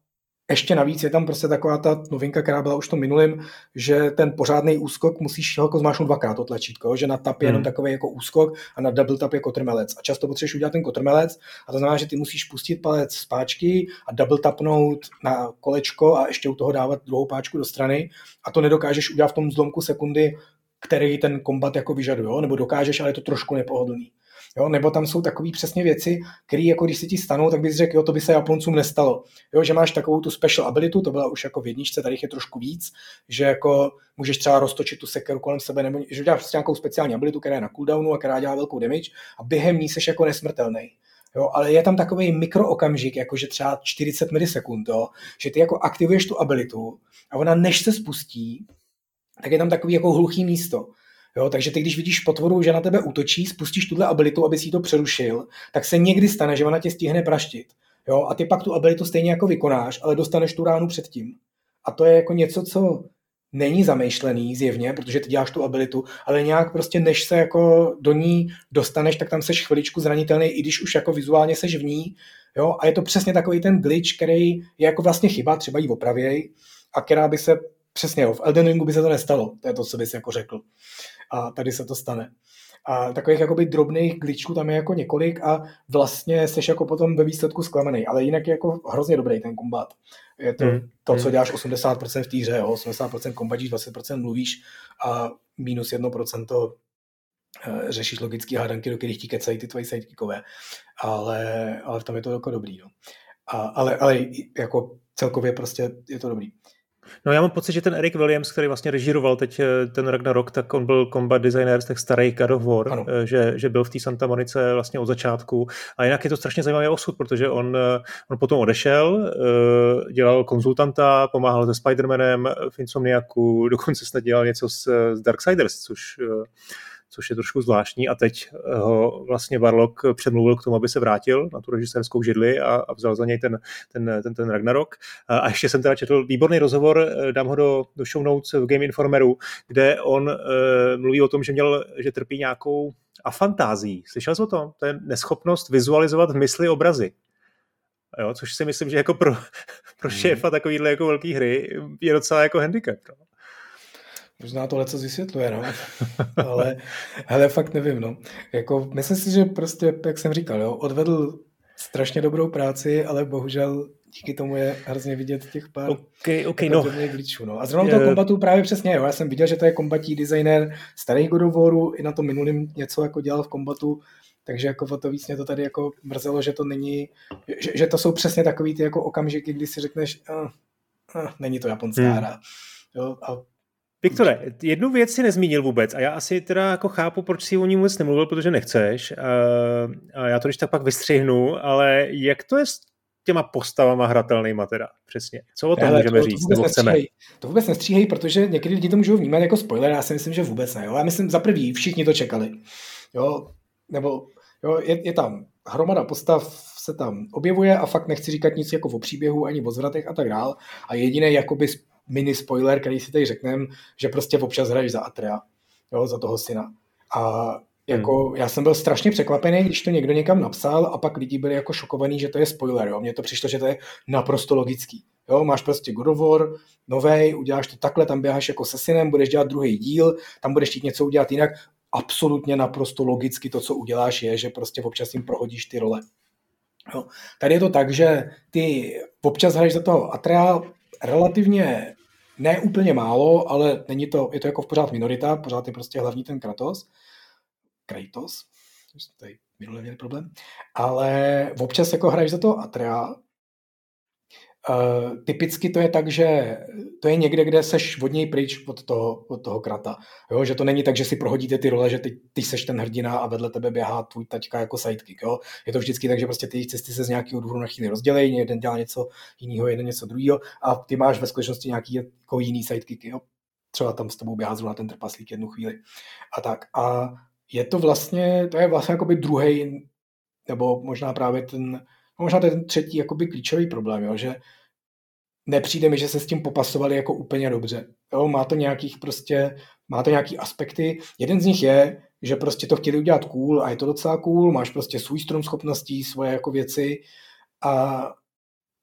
ještě navíc je tam prostě taková ta novinka, která byla už to minulým, že ten pořádný úskok musíš jako zmášnout dvakrát to tlačítko, že na tap je hmm. jenom takový jako úskok a na double tap je kotrmelec. A často potřebuješ udělat ten kotrmelec a to znamená, že ty musíš pustit palec z páčky a double tapnout na kolečko a ještě u toho dávat druhou páčku do strany a to nedokážeš udělat v tom zlomku sekundy, který ten kombat jako vyžaduje, nebo dokážeš, ale je to trošku nepohodlný. Jo? Nebo tam jsou takové přesně věci, které jako když se ti stanou, tak bys řekl, jo, to by se Japoncům nestalo. Jo, že máš takovou tu special abilitu, to byla už jako v jedničce, tady je trošku víc, že jako můžeš třeba roztočit tu sekeru kolem sebe, nebo že děláš prostě nějakou speciální abilitu, která je na cooldownu a která dělá velkou damage a během ní seš jako nesmrtelný. Jo, ale je tam takový mikrookamžik, jakože třeba 40 milisekund, jo, že ty jako aktivuješ tu abilitu a ona než se spustí, tak je tam takový jako hluchý místo. Jo, takže ty, když vidíš potvoru, že na tebe útočí, spustíš tuhle abilitu, aby si to přerušil, tak se někdy stane, že ona tě stihne praštit. Jo, a ty pak tu abilitu stejně jako vykonáš, ale dostaneš tu ránu předtím. A to je jako něco, co není zamýšlený zjevně, protože ty děláš tu abilitu, ale nějak prostě než se jako do ní dostaneš, tak tam seš chviličku zranitelný, i když už jako vizuálně seš v ní. Jo? A je to přesně takový ten glitch, který je jako vlastně chyba, třeba jí opravěj, a která by se přesně, jo, v Elden Ringu by se to nestalo, to je to, co bys jako řekl a tady se to stane. A takových jakoby drobných glitchů tam je jako několik a vlastně jsi jako potom ve výsledku zklamaný, ale jinak je jako hrozně dobrý ten kombat. Je to hmm. to, co hmm. děláš 80% v té hře, jo? 80% kombatíš, 20% mluvíš a minus 1% eh, řešíš logické hádanky, do kterých ti kecají ty tvoji sidekickové. Ale, ale v tom je to jako dobrý. No. A, ale, ale jako celkově prostě je to dobrý. No já mám pocit, že ten Eric Williams, který vlastně režíroval teď eh, ten Ragnarok, tak on byl combat designer z těch starých God of War, ano. Eh, že, že byl v té Santa Monice vlastně od začátku. A jinak je to strašně zajímavý osud, protože on, eh, on potom odešel, dělal konzultanta, pomáhal se Spider-Manem v Insomniaku, dokonce snad dělal něco s, s Darksiders, což což je trošku zvláštní a teď ho vlastně Barlok přemluvil k tomu, aby se vrátil na tu režisérskou židli a, a vzal za něj ten, ten, ten, ten Ragnarok. A ještě jsem teda četl výborný rozhovor, dám ho do, do show notes v Game Informeru, kde on uh, mluví o tom, že měl, že trpí nějakou afantází. Slyšel jsi o tom? To je neschopnost vizualizovat v mysli obrazy. Jo, což si myslím, že jako pro, pro hmm. šéfa takovýhle jako velký hry je docela jako handicap. No. Možná to co vysvětluje, no. ale, ale fakt nevím, no. Jako, myslím si, že prostě, jak jsem říkal, jo, odvedl strašně dobrou práci, ale bohužel díky tomu je hrozně vidět těch pár okay, okay, no. glitchů. No. A zrovna toho kombatu právě přesně, jo. já jsem viděl, že to je kombatí designer starých God of Waru, i na tom minulým něco jako dělal v kombatu, takže jako o to víc mě to tady jako mrzelo, že to není, že, že to jsou přesně takový ty jako okamžiky, kdy si řekneš, uh, uh, není to japonská hmm. hra. Jo, a Viktore, jednu věc si nezmínil vůbec a já asi teda jako chápu, proč si o ní vůbec nemluvil, protože nechceš a já to když tak pak vystřihnu, ale jak to je s těma postavama hratelnýma teda přesně? Co o tom Hele, můžeme to, říct, to nebo chceme? To vůbec nestříhej, protože někdy lidi to můžou vnímat jako spoiler, já si myslím, že vůbec ne. Jo? Já myslím, za prvý, všichni to čekali. Jo? Nebo jo, je, je tam hromada postav se tam objevuje a fakt nechci říkat nic jako o příběhu, ani o zvratech a tak dál. A jediný jakoby mini spoiler, který si tady řekneme, že prostě občas hraješ za Atrea, jo, za toho syna. A jako, hmm. já jsem byl strašně překvapený, když to někdo někam napsal a pak lidi byli jako šokovaní, že to je spoiler. Jo. Mně to přišlo, že to je naprosto logický. Jo, máš prostě God of War, novej, uděláš to takhle, tam běháš jako se synem, budeš dělat druhý díl, tam budeš chtít něco udělat jinak. Absolutně naprosto logicky to, co uděláš, je, že prostě občas jim prohodíš ty role. Jo. Tady je to tak, že ty občas hraješ za toho Atrea relativně ne úplně málo, ale není to, je to jako v pořád minorita, pořád je prostě hlavní ten Kratos. Kratos, tady minule měli problém, ale občas jako hraješ za to Atrea, Uh, typicky to je tak, že to je někde, kde seš od něj pryč od toho, od toho krata. Jo? Že to není tak, že si prohodíte ty role, že ty, ty seš ten hrdina a vedle tebe běhá tvůj taťka jako sidekick. Jo? Je to vždycky tak, že prostě ty cesty se z nějakého důvodu na chvíli rozdělejí, jeden dělá něco jiného, jeden něco druhého a ty máš ve skutečnosti nějaký jako jiný sidekick. Jo? Třeba tam s tebou běhá zrovna ten trpaslík jednu chvíli. A tak. A je to vlastně, to je vlastně jakoby druhý nebo možná právě ten, možná ten třetí jakoby klíčový problém, jo, že nepřijde mi, že se s tím popasovali jako úplně dobře. Jo, má to nějakých prostě, má to nějaký aspekty. Jeden z nich je, že prostě to chtěli udělat cool a je to docela cool, máš prostě svůj strom schopností, svoje jako věci a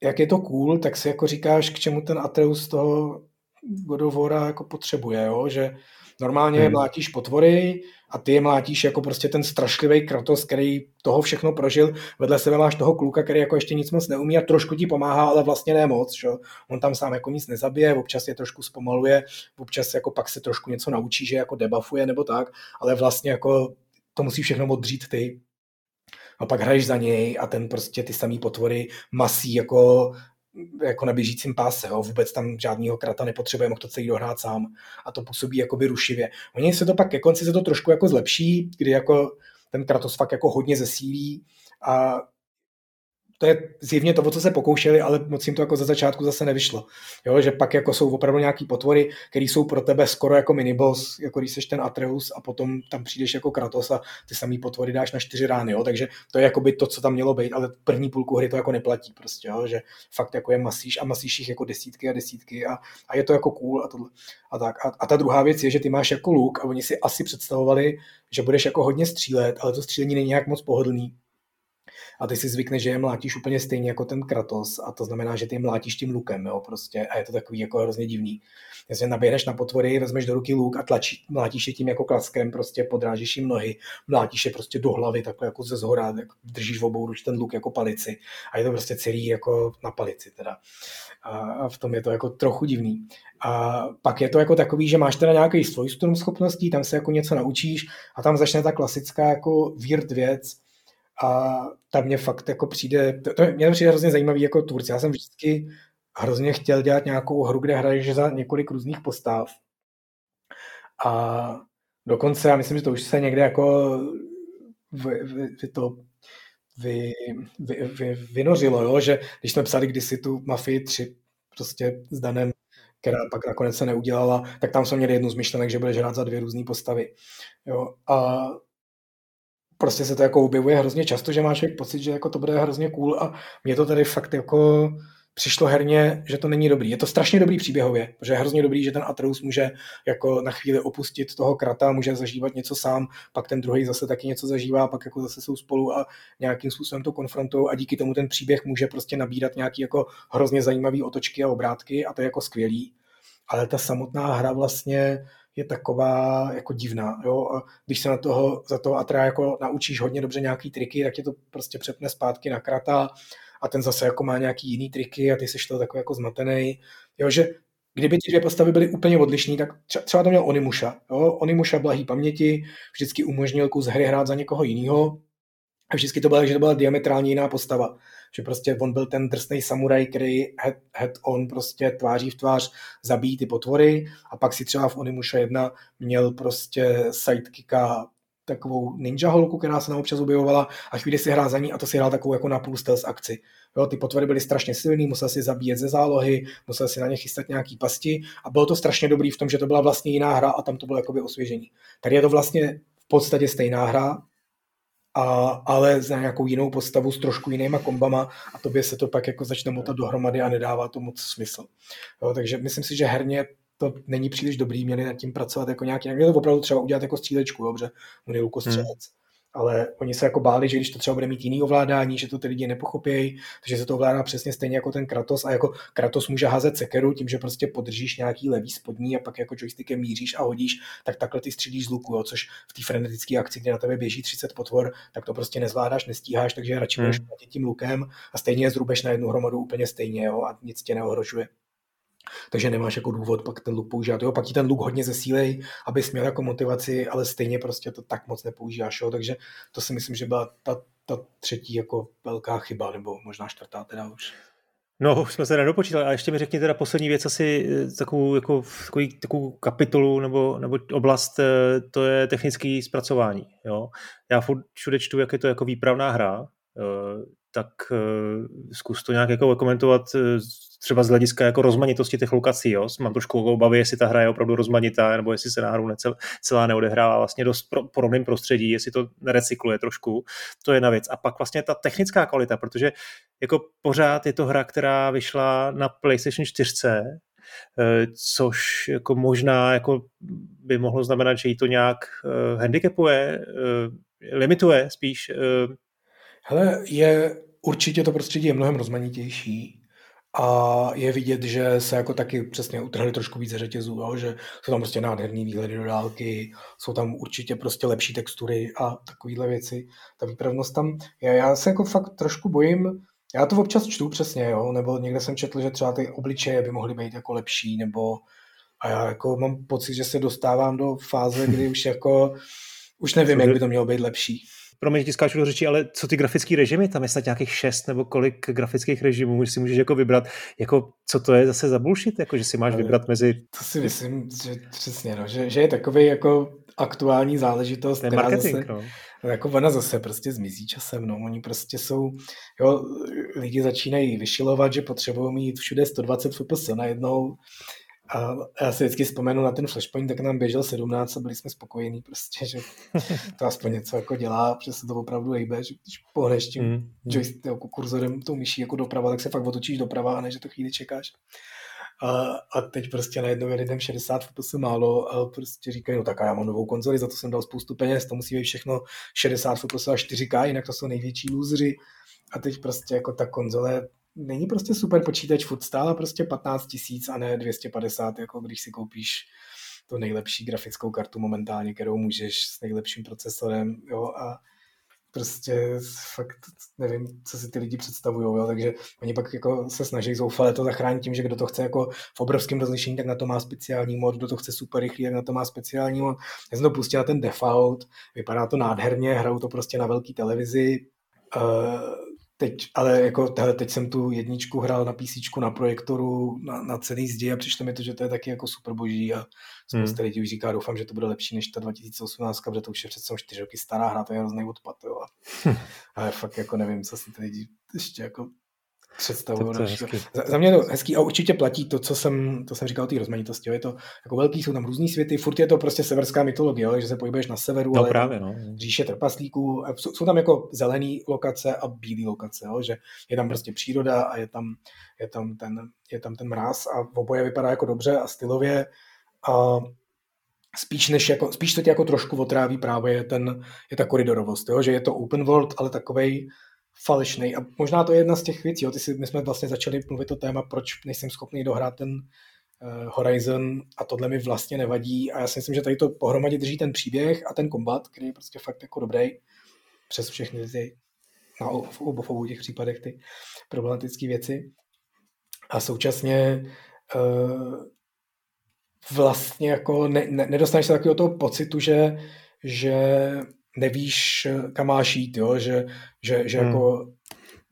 jak je to cool, tak si jako říkáš, k čemu ten Atreus toho God jako potřebuje, jo? že normálně hmm. mlátíš potvory a ty je mlátíš jako prostě ten strašlivý Kratos, který toho všechno prožil. Vedle sebe máš toho kluka, který jako ještě nic moc neumí a trošku ti pomáhá, ale vlastně ne moc. Že? On tam sám jako nic nezabije, občas je trošku zpomaluje, občas jako pak se trošku něco naučí, že jako debuffuje nebo tak, ale vlastně jako to musí všechno odřít ty a pak hraješ za něj a ten prostě ty samý potvory masí jako jako na běžícím páse, jo. vůbec tam žádného krata nepotřebuje, mohl to celý dohrát sám a to působí jakoby rušivě. Oni se to pak ke konci se to trošku jako zlepší, kdy jako ten Kratos fakt jako hodně zesílí a to je zjevně to, o co se pokoušeli, ale moc jim to jako za začátku zase nevyšlo. Jo, že pak jako jsou opravdu nějaký potvory, které jsou pro tebe skoro jako miniboss, jako když seš ten Atreus a potom tam přijdeš jako Kratos a ty samý potvory dáš na čtyři rány, jo, takže to je jako by to, co tam mělo být, ale první půlku hry to jako neplatí prostě, jo, že fakt jako je masíš a masíš jich jako desítky a desítky a, a je to jako cool a tohle. A, tak. A, a, ta druhá věc je, že ty máš jako luk a oni si asi představovali, že budeš jako hodně střílet, ale to střílení není nějak moc pohodlný, a ty si zvykneš, že je mlátíš úplně stejně jako ten Kratos a to znamená, že ty je mlátíš tím lukem, jo, prostě a je to takový jako hrozně divný. Jestli naběhneš na potvory, vezmeš do ruky luk a tlačí, mlátíš je tím jako klaskem, prostě podrážíš jim nohy, mlátíš je prostě do hlavy, takhle jako ze zhora, jako držíš v obou ruč ten luk jako palici a je to prostě celý jako na palici teda. A v tom je to jako trochu divný. A pak je to jako takový, že máš teda nějaký svůj strom schopností, tam se jako něco naučíš a tam začne ta klasická jako weird věc, a tam mě fakt jako přijde, to, to mě přijde hrozně zajímavý jako tvůrce. Já jsem vždycky hrozně chtěl dělat nějakou hru, kde hraješ za několik různých postav. A dokonce, já myslím, že to už se někde jako vy, vy, vy to vy, vy, vy, vynořilo, jo? že když jsme psali kdysi tu Mafii 3 prostě s Danem, která pak nakonec se neudělala, tak tam jsme měli jednu z myšlenek, že budeš hrát za dvě různé postavy. Jo? A prostě se to jako objevuje hrozně často, že máš pocit, že jako to bude hrozně cool a mě to tady fakt jako přišlo herně, že to není dobrý. Je to strašně dobrý příběhově, protože je hrozně dobrý, že ten Atreus může jako na chvíli opustit toho krata, může zažívat něco sám, pak ten druhý zase taky něco zažívá, pak jako zase jsou spolu a nějakým způsobem to konfrontují a díky tomu ten příběh může prostě nabírat nějaký jako hrozně zajímavý otočky a obrátky a to je jako skvělý. Ale ta samotná hra vlastně je taková jako divná. Jo? A když se na toho, za toho Atra jako naučíš hodně dobře nějaký triky, tak tě to prostě přepne zpátky na krata a ten zase jako má nějaký jiný triky a ty jsi to takový jako zmatený. Jo, že kdyby ty dvě postavy byly úplně odlišné, tak třeba to měl Onimuša. Jo? Onimuša blahý paměti, vždycky umožnil kus hry hrát za někoho jiného a vždycky to bylo, že to byla diametrálně jiná postava že prostě on byl ten drsný samuraj, který head, head on prostě tváří v tvář zabíjí ty potvory a pak si třeba v Onimusha 1 měl prostě sidekicka takovou ninja holku, která se nám občas objevovala a chvíli si hrál za ní a to si hrál takovou jako na půl stealth akci. Jo, ty potvory byly strašně silný, musel si zabíjet ze zálohy, musel si na ně chystat nějaký pasti a bylo to strašně dobrý v tom, že to byla vlastně jiná hra a tam to bylo jakoby osvěžení. Tady je to vlastně v podstatě stejná hra, a, ale za nějakou jinou postavu s trošku jinýma kombama a tobě se to pak jako začne motat dohromady a nedává to moc smysl. Jo, takže myslím si, že herně to není příliš dobrý, měli nad tím pracovat jako nějaký, měli to opravdu třeba udělat jako střílečku, dobře, on je lukostřelec. Hmm ale oni se jako báli, že když to třeba bude mít jiný ovládání, že to ty lidi nepochopějí, takže se to ovládá přesně stejně jako ten Kratos a jako Kratos může házet sekeru tím, že prostě podržíš nějaký levý spodní a pak jako joystickem míříš a hodíš, tak takhle ty střílíš z luku, jo, což v té frenetické akci, kde na tebe běží 30 potvor, tak to prostě nezvládáš, nestíháš, takže radši hmm. budeš tím lukem a stejně je zrubeš na jednu hromadu úplně stejně jo, a nic tě neohrožuje takže nemáš jako důvod pak ten luk používat. Jo, pak ti ten luk hodně zesílej, abys měl jako motivaci, ale stejně prostě to tak moc nepoužíváš. Jo, takže to si myslím, že byla ta, ta třetí jako velká chyba, nebo možná čtvrtá teda už. No, už jsme se nedopočítali, a ještě mi řekni teda poslední věc, asi eh, takovou, jako, takový, takovou kapitolu nebo, nebo oblast, eh, to je technické zpracování. Jo? Já všude čtu, jak je to jako výpravná hra, eh, tak zkus to nějak jako komentovat třeba z hlediska jako rozmanitosti těch lokací. Jo? Mám trošku obavy, jestli ta hra je opravdu rozmanitá, nebo jestli se náhodou necel, celá neodehrává vlastně dost pro, prostředí, jestli to nerecykluje trošku. To je jedna věc. A pak vlastně ta technická kvalita, protože jako pořád je to hra, která vyšla na PlayStation 4, eh, což jako možná jako by mohlo znamenat, že jí to nějak handicapuje, limituje spíš. Hele, je určitě to prostředí je mnohem rozmanitější a je vidět, že se jako taky přesně utrhli trošku víc řetězů, jo? že jsou tam prostě nádherný výhledy do dálky, jsou tam určitě prostě lepší textury a takovéhle věci. Ta výpravnost tam, já, já se jako fakt trošku bojím, já to občas čtu přesně, jo? nebo někde jsem četl, že třeba ty obličeje by mohly být jako lepší, nebo a já jako mám pocit, že se dostávám do fáze, kdy už jako už nevím, jak by to mělo být lepší promiň, ti skáču do řeči, ale co ty grafické režimy, tam je snad nějakých šest nebo kolik grafických režimů, že si můžeš jako vybrat, jako co to je zase za bullshit, jako že si máš vybrat mezi... To si myslím, že přesně, no, že, že je takový jako aktuální záležitost, která marketing, zase, no. jako ona zase prostě zmizí časem, no, oni prostě jsou, jo, lidi začínají vyšilovat, že potřebují mít všude 120 fps najednou, a já si vždycky vzpomenu na ten flashpoint, tak nám běžel 17 a byli jsme spokojení prostě, že to aspoň něco jako dělá, protože se to opravdu hejbe, že když pohneš tím mm. joystick, jako kurzorem tou myší jako doprava, tak se fakt otočíš doprava a ne, že to chvíli čekáš. A, a teď prostě najednou je lidem 60 FPS málo a prostě říkají, no tak já mám novou konzoli, za to jsem dal spoustu peněz, to musí být všechno 60 FPS a 4K, jinak to jsou největší lůzři. A teď prostě jako ta konzole není prostě super počítač, furt stála prostě 15 tisíc a ne 250, jako když si koupíš to nejlepší grafickou kartu momentálně, kterou můžeš s nejlepším procesorem, jo, a prostě fakt nevím, co si ty lidi představují, jo, takže oni pak jako se snaží zoufale to zachránit tím, že kdo to chce jako v obrovském rozlišení, tak na to má speciální mod, kdo to chce super rychlý, tak na to má speciální mod. Já jsem to pustil na ten default, vypadá to nádherně, hrajou to prostě na velký televizi, uh, Teď, ale jako hele, teď jsem tu jedničku hrál na PC na projektoru na, na celý zdi a přišlo mi to, že to je taky jako super boží a spousta hmm. lidí už říká, doufám, že to bude lepší než ta 2018, protože to už je přece 4 roky stará hra, to je hrozný odpad, jo. ale fakt jako nevím, co si ty lidi ještě jako představuju. Za, za mě je to hezký a určitě platí to, co jsem, to jsem říkal o té rozmanitosti. Je to jako velký, jsou tam různý světy, furt je to prostě severská mytologie, jo, že se pohybuješ na severu, no, ale právě, no. říše trpaslíků. Jsou, jsou, tam jako zelený lokace a bílý lokace, jo, že je tam prostě příroda a je tam, je tam, ten, je tam ten mráz a oboje vypadá jako dobře a stylově. A spíš, než jako, spíš to tě jako trošku otráví právě je, ten, je ta koridorovost, jo? že je to open world, ale takovej falešný. A možná to je jedna z těch věcí. Jo. Ty si, my jsme vlastně začali mluvit o téma, proč nejsem schopný dohrát ten uh, Horizon a tohle mi vlastně nevadí. A já si myslím, že tady to pohromadě drží ten příběh a ten kombat, který je prostě fakt jako dobrý přes všechny ty na, obou těch případech ty problematické věci. A současně uh, vlastně jako ne, ne, nedostaneš se takového toho pocitu, že, že nevíš, kam máš jít, jo? že, že, že hmm. jako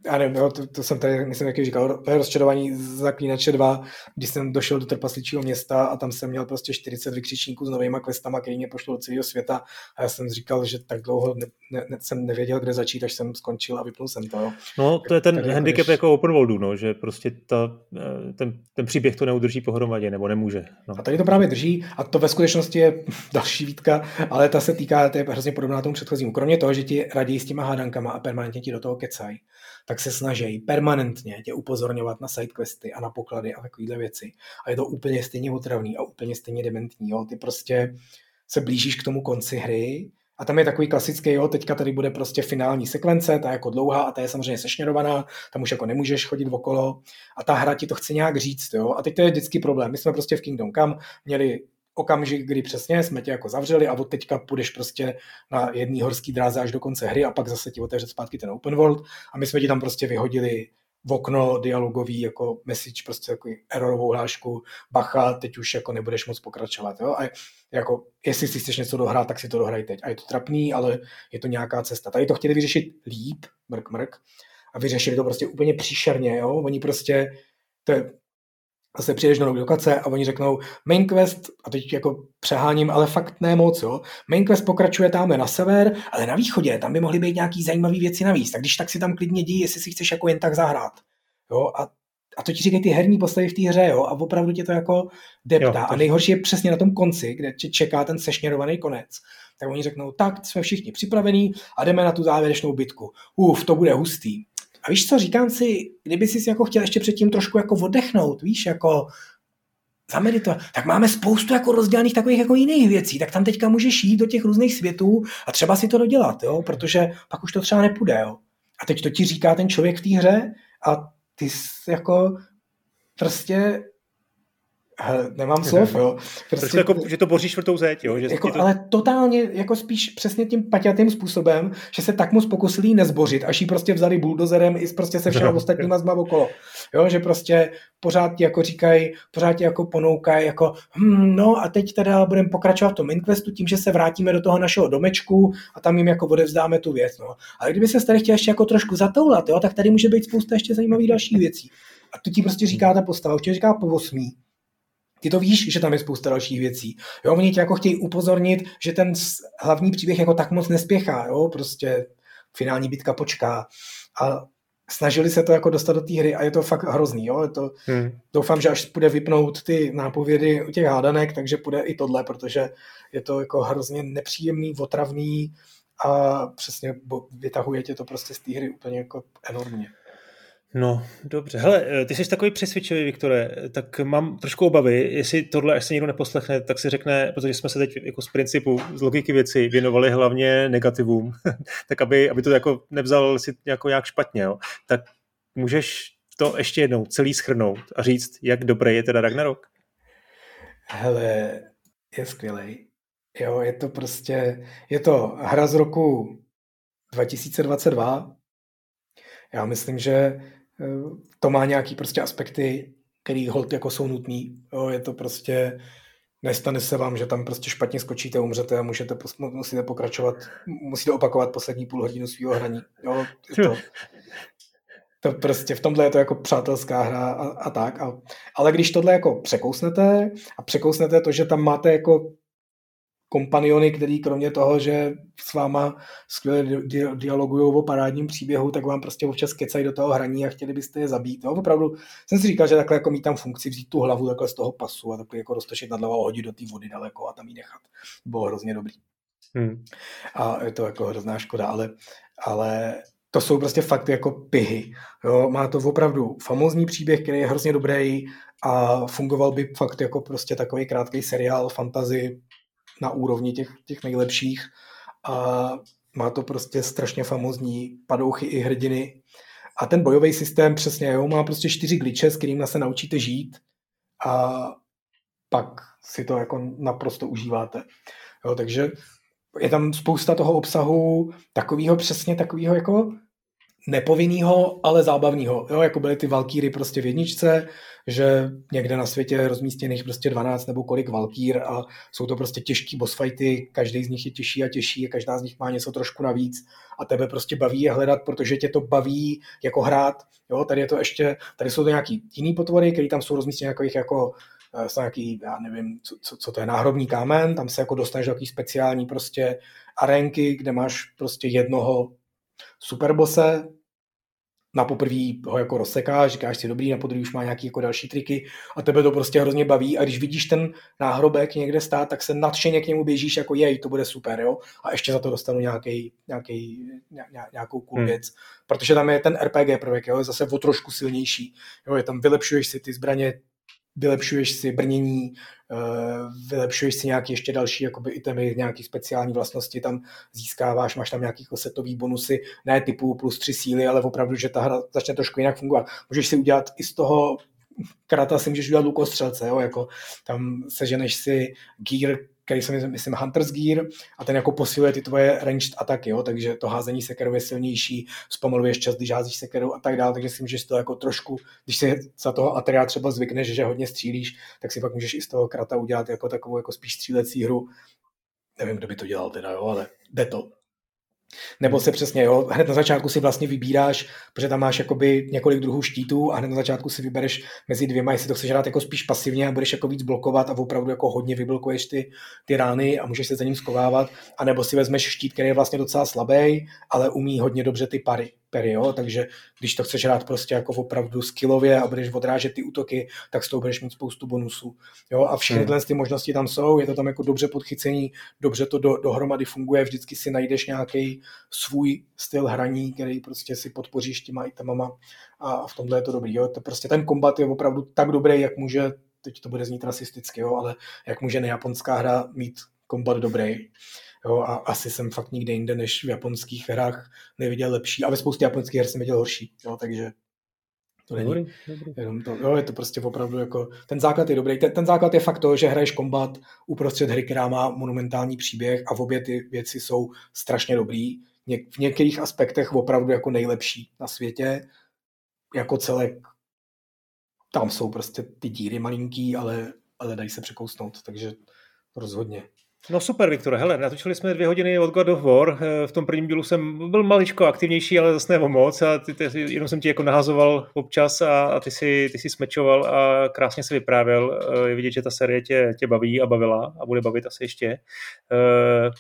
já nevím, jo, to, to, jsem tady, myslím, jaký říkal, rozčarování Zaklínače 2, když jsem došel do trpasličího města a tam jsem měl prostě 40 vykřičníků s novýma questama, který mě pošlo do celého světa a já jsem říkal, že tak dlouho ne, ne, ne, jsem nevěděl, kde začít, až jsem skončil a vypnul jsem to. Jo. No, to je ten tady handicap jako, jako open worldu, no, že prostě ta, eh, ten, ten příběh to neudrží pohromadě, nebo nemůže. No. A tady to právě drží a to ve skutečnosti je další výtka, ale ta se týká, to je hrozně podobná tomu předchozímu. Kromě toho, že ti raději s těma hádankama a permanentně ti do toho kecají, tak se snaží permanentně tě upozorňovat na sidequesty a na poklady a takovéhle věci. A je to úplně stejně otravný a úplně stejně dementní. Jo? Ty prostě se blížíš k tomu konci hry a tam je takový klasický, jo, teďka tady bude prostě finální sekvence, ta je jako dlouhá a ta je samozřejmě sešněrovaná, tam už jako nemůžeš chodit okolo a ta hra ti to chce nějak říct, jo. A teď to je vždycky problém. My jsme prostě v Kingdom Come měli okamžik, kdy přesně jsme tě jako zavřeli a od teďka půjdeš prostě na jedný horský dráze až do konce hry a pak zase ti otevře zpátky ten open world a my jsme ti tam prostě vyhodili v okno dialogový jako message, prostě takový errorovou hlášku, bacha, teď už jako nebudeš moc pokračovat, jo? A jako, jestli si chceš něco dohrát, tak si to dohraj teď. A je to trapný, ale je to nějaká cesta. Tady to chtěli vyřešit líp, mrk, mrk, a vyřešili to prostě úplně příšerně, jo? Oni prostě, to je zase přijdeš do lokace a oni řeknou main quest, a teď jako přeháním, ale fakt ne moc, jo. Main quest pokračuje tamhle na sever, ale na východě, tam by mohly být nějaký zajímavé věci navíc, tak když tak si tam klidně dí, jestli si chceš jako jen tak zahrát. Jo, a, a to ti říkají ty herní postavy v té hře, jo, a opravdu tě to jako deptá. Jo, to... A nejhorší je přesně na tom konci, kde tě čeká ten sešněrovaný konec. Tak oni řeknou, tak jsme všichni připravení a jdeme na tu závěrečnou bitku. Uf, to bude hustý. A víš co, říkám si, kdyby jsi jako chtěl ještě předtím trošku jako oddechnout, víš, jako zameditovat, tak máme spoustu jako rozdělaných takových jako jiných věcí, tak tam teďka můžeš jít do těch různých světů a třeba si to dodělat, jo, protože pak už to třeba nepůjde, jo. A teď to ti říká ten člověk v té hře a ty jako prostě nemám slov, jo. Prostě, jako, že to boříš čtvrtou zeď, jo. Že jako, to... Ale totálně, jako spíš přesně tím paťatým způsobem, že se tak moc pokusili nezbořit, až ji prostě vzali buldozerem i prostě se všema ostatníma zma okolo. Jo, že prostě pořád ti jako říkají, pořád ti jako ponoukají, jako hm, no a teď teda budeme pokračovat v tom Inquestu tím, že se vrátíme do toho našeho domečku a tam jim jako odevzdáme tu věc, no. Ale kdyby se tady chtěl ještě jako trošku zatoulat, jo, tak tady může být spousta ještě zajímavých dalších věcí. A to ti prostě říká ta postava, určitě říká po osmí ty to víš, že tam je spousta dalších věcí. Jo, oni tě jako chtějí upozornit, že ten hlavní příběh jako tak moc nespěchá, jo, prostě finální bitka počká. A snažili se to jako dostat do té hry a je to fakt hrozný, jo, je to, hmm. doufám, že až bude vypnout ty nápovědy u těch hádanek, takže bude i tohle, protože je to jako hrozně nepříjemný, otravný a přesně vytahuje tě to prostě z té hry úplně jako enormně. No, dobře. Hele, eh, ty jsi takový přesvědčivý, Viktore, tak mám trošku obavy, jestli tohle až se někdo neposlechne, tak si řekne, protože jsme se teď jako z principu, z logiky věci věnovali hlavně negativům, tak aby, aby to jako nevzal si jako nějak špatně, jo. tak můžeš to ještě jednou celý schrnout a říct, jak dobrý je teda Ragnarok? Hele, je skvělý. Jo, je to prostě, je to hra z roku 2022. Já myslím, že to má nějaký prostě aspekty, který hold jako jsou nutný. Jo, je to prostě, nestane se vám, že tam prostě špatně skočíte, umřete a můžete, musíte pokračovat, musíte opakovat poslední půl hodinu svého hraní. Jo, je to, to prostě v tomhle je to jako přátelská hra a, a tak. A, ale když tohle jako překousnete a překousnete to, že tam máte jako kompaniony, který kromě toho, že s váma skvěle di- dialogují o parádním příběhu, tak vám prostě občas kecají do toho hraní a chtěli byste je zabít. No, opravdu jsem si říkal, že takhle jako mít tam funkci vzít tu hlavu takhle z toho pasu a takhle jako roztočit nad hlavou a hodit do té vody daleko a tam ji nechat. Bylo hrozně dobrý. Hmm. A je to jako hrozná škoda, ale, ale to jsou prostě fakt jako pihy. Jo, má to opravdu famózní příběh, který je hrozně dobrý a fungoval by fakt jako prostě takový krátký seriál fantasy na úrovni těch, těch nejlepších a má to prostě strašně famozní padouchy i hrdiny. A ten bojový systém přesně, jo, má prostě čtyři glitche, s kterými se naučíte žít a pak si to jako naprosto užíváte. Jo, takže je tam spousta toho obsahu takového přesně takového jako nepovinného, ale zábavného. Jo, jako byly ty Valkýry prostě v jedničce, že někde na světě je rozmístěných prostě 12 nebo kolik Valkýr a jsou to prostě těžký boss fighty, každý z nich je těžší a těžší a každá z nich má něco trošku navíc a tebe prostě baví je hledat, protože tě to baví jako hrát. Jo, tady je to ještě, tady jsou to nějaký jiný potvory, které tam jsou rozmístěny jako, jako jsou nějaký, já nevím, co, co, co to je, náhrobní kámen, tam se jako dostaneš do speciální prostě arenky, kde máš prostě jednoho superbose, na poprví ho jako rozsekáš, říkáš si dobrý, na podruhý už má nějaký jako další triky. A tebe to prostě hrozně baví. A když vidíš ten náhrobek někde stát, tak se nadšeně k němu běžíš jako jej, to bude super, jo, a ještě za to dostanu nějaký, nějaký, nějakou cool hmm. věc, protože tam je ten RPG prvek, jo, je zase o trošku silnější, jo, je tam vylepšuješ si ty zbraně vylepšuješ si brnění, eh, vylepšuješ si nějaké ještě další jakoby itemy, nějaké speciální vlastnosti tam získáváš, máš tam nějaký setový bonusy, ne typu plus tři síly, ale opravdu, že ta hra začne trošku jinak fungovat. Můžeš si udělat i z toho krata si můžeš udělat lukostřelce, jo, jako tam seženeš si gear, který se myslím Hunter's Gear a ten jako posiluje ty tvoje ranged ataky, jo, takže to házení sekerou je silnější, zpomaluješ čas, když házíš sekerou a tak dále, takže si můžeš to jako trošku, když si za toho Ateria třeba zvykneš, že hodně střílíš, tak si pak můžeš i z toho krata udělat jako takovou jako spíš střílecí hru. Nevím, kdo by to dělal teda, jo, ale jde to. Nebo se přesně, jo, hned na začátku si vlastně vybíráš, protože tam máš jakoby několik druhů štítů a hned na začátku si vybereš mezi dvěma, jestli to chceš hrát jako spíš pasivně a budeš jako víc blokovat a opravdu jako hodně vyblokuješ ty, ty rány a můžeš se za ním skovávat, anebo si vezmeš štít, který je vlastně docela slabý, ale umí hodně dobře ty pary pery, jo? takže když to chceš hrát prostě jako opravdu skillově a budeš odrážet ty útoky, tak s tou budeš mít spoustu bonusů. Jo? A všechny hmm. ty možnosti tam jsou, je to tam jako dobře podchycení, dobře to do, dohromady funguje, vždycky si najdeš nějaký svůj styl hraní, který prostě si podpoříš těma itemama a v tomhle je to dobrý. Jo? To prostě ten kombat je opravdu tak dobrý, jak může, teď to bude znít rasisticky, jo? ale jak může nejaponská hra mít kombat dobrý. Jo, a asi jsem fakt nikde jinde než v japonských hrách neviděl lepší. A ve spoustě japonských her jsem viděl horší. Jo, takže to není dobrý, dobrý. jenom to. Jo, je to prostě opravdu jako, ten základ je dobrý. Ten, ten základ je fakt to, že hraješ kombat uprostřed hry, která má monumentální příběh a v obě ty věci jsou strašně dobrý. Něk, v některých aspektech opravdu jako nejlepší na světě. Jako celek tam jsou prostě ty díry malinký, ale, ale dají se překousnout, takže rozhodně. No super, Viktore. Hele, natočili jsme dvě hodiny od God of War. Eh, v tom prvním dílu jsem byl maličko aktivnější, ale zase nebo moc. A ty, ty, jenom jsem ti jako nahazoval občas a, a ty, si, ty si smečoval a krásně se vyprávěl. Eh, je vidět, že ta série tě, tě baví a bavila a bude bavit asi ještě. Eh,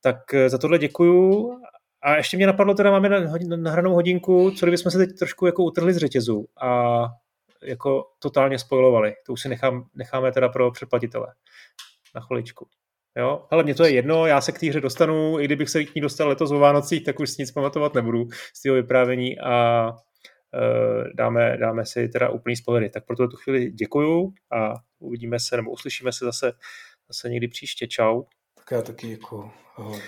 tak za tohle děkuju. A ještě mě napadlo, teda máme nahranou hodinku, co kdybychom se teď trošku jako utrhli z řetězu a jako totálně spojovali. To už si nechám, necháme teda pro předplatitele na chviličku. Jo, ale mě to je jedno, já se k té hře dostanu, i kdybych se k ní dostal letos o Vánocích, tak už si nic pamatovat nebudu z toho vyprávění a uh, dáme, dáme si teda úplný spoilery. Tak proto tu chvíli děkuju a uvidíme se, nebo uslyšíme se zase, zase někdy příště. Čau. Tak já taky jako ahoj.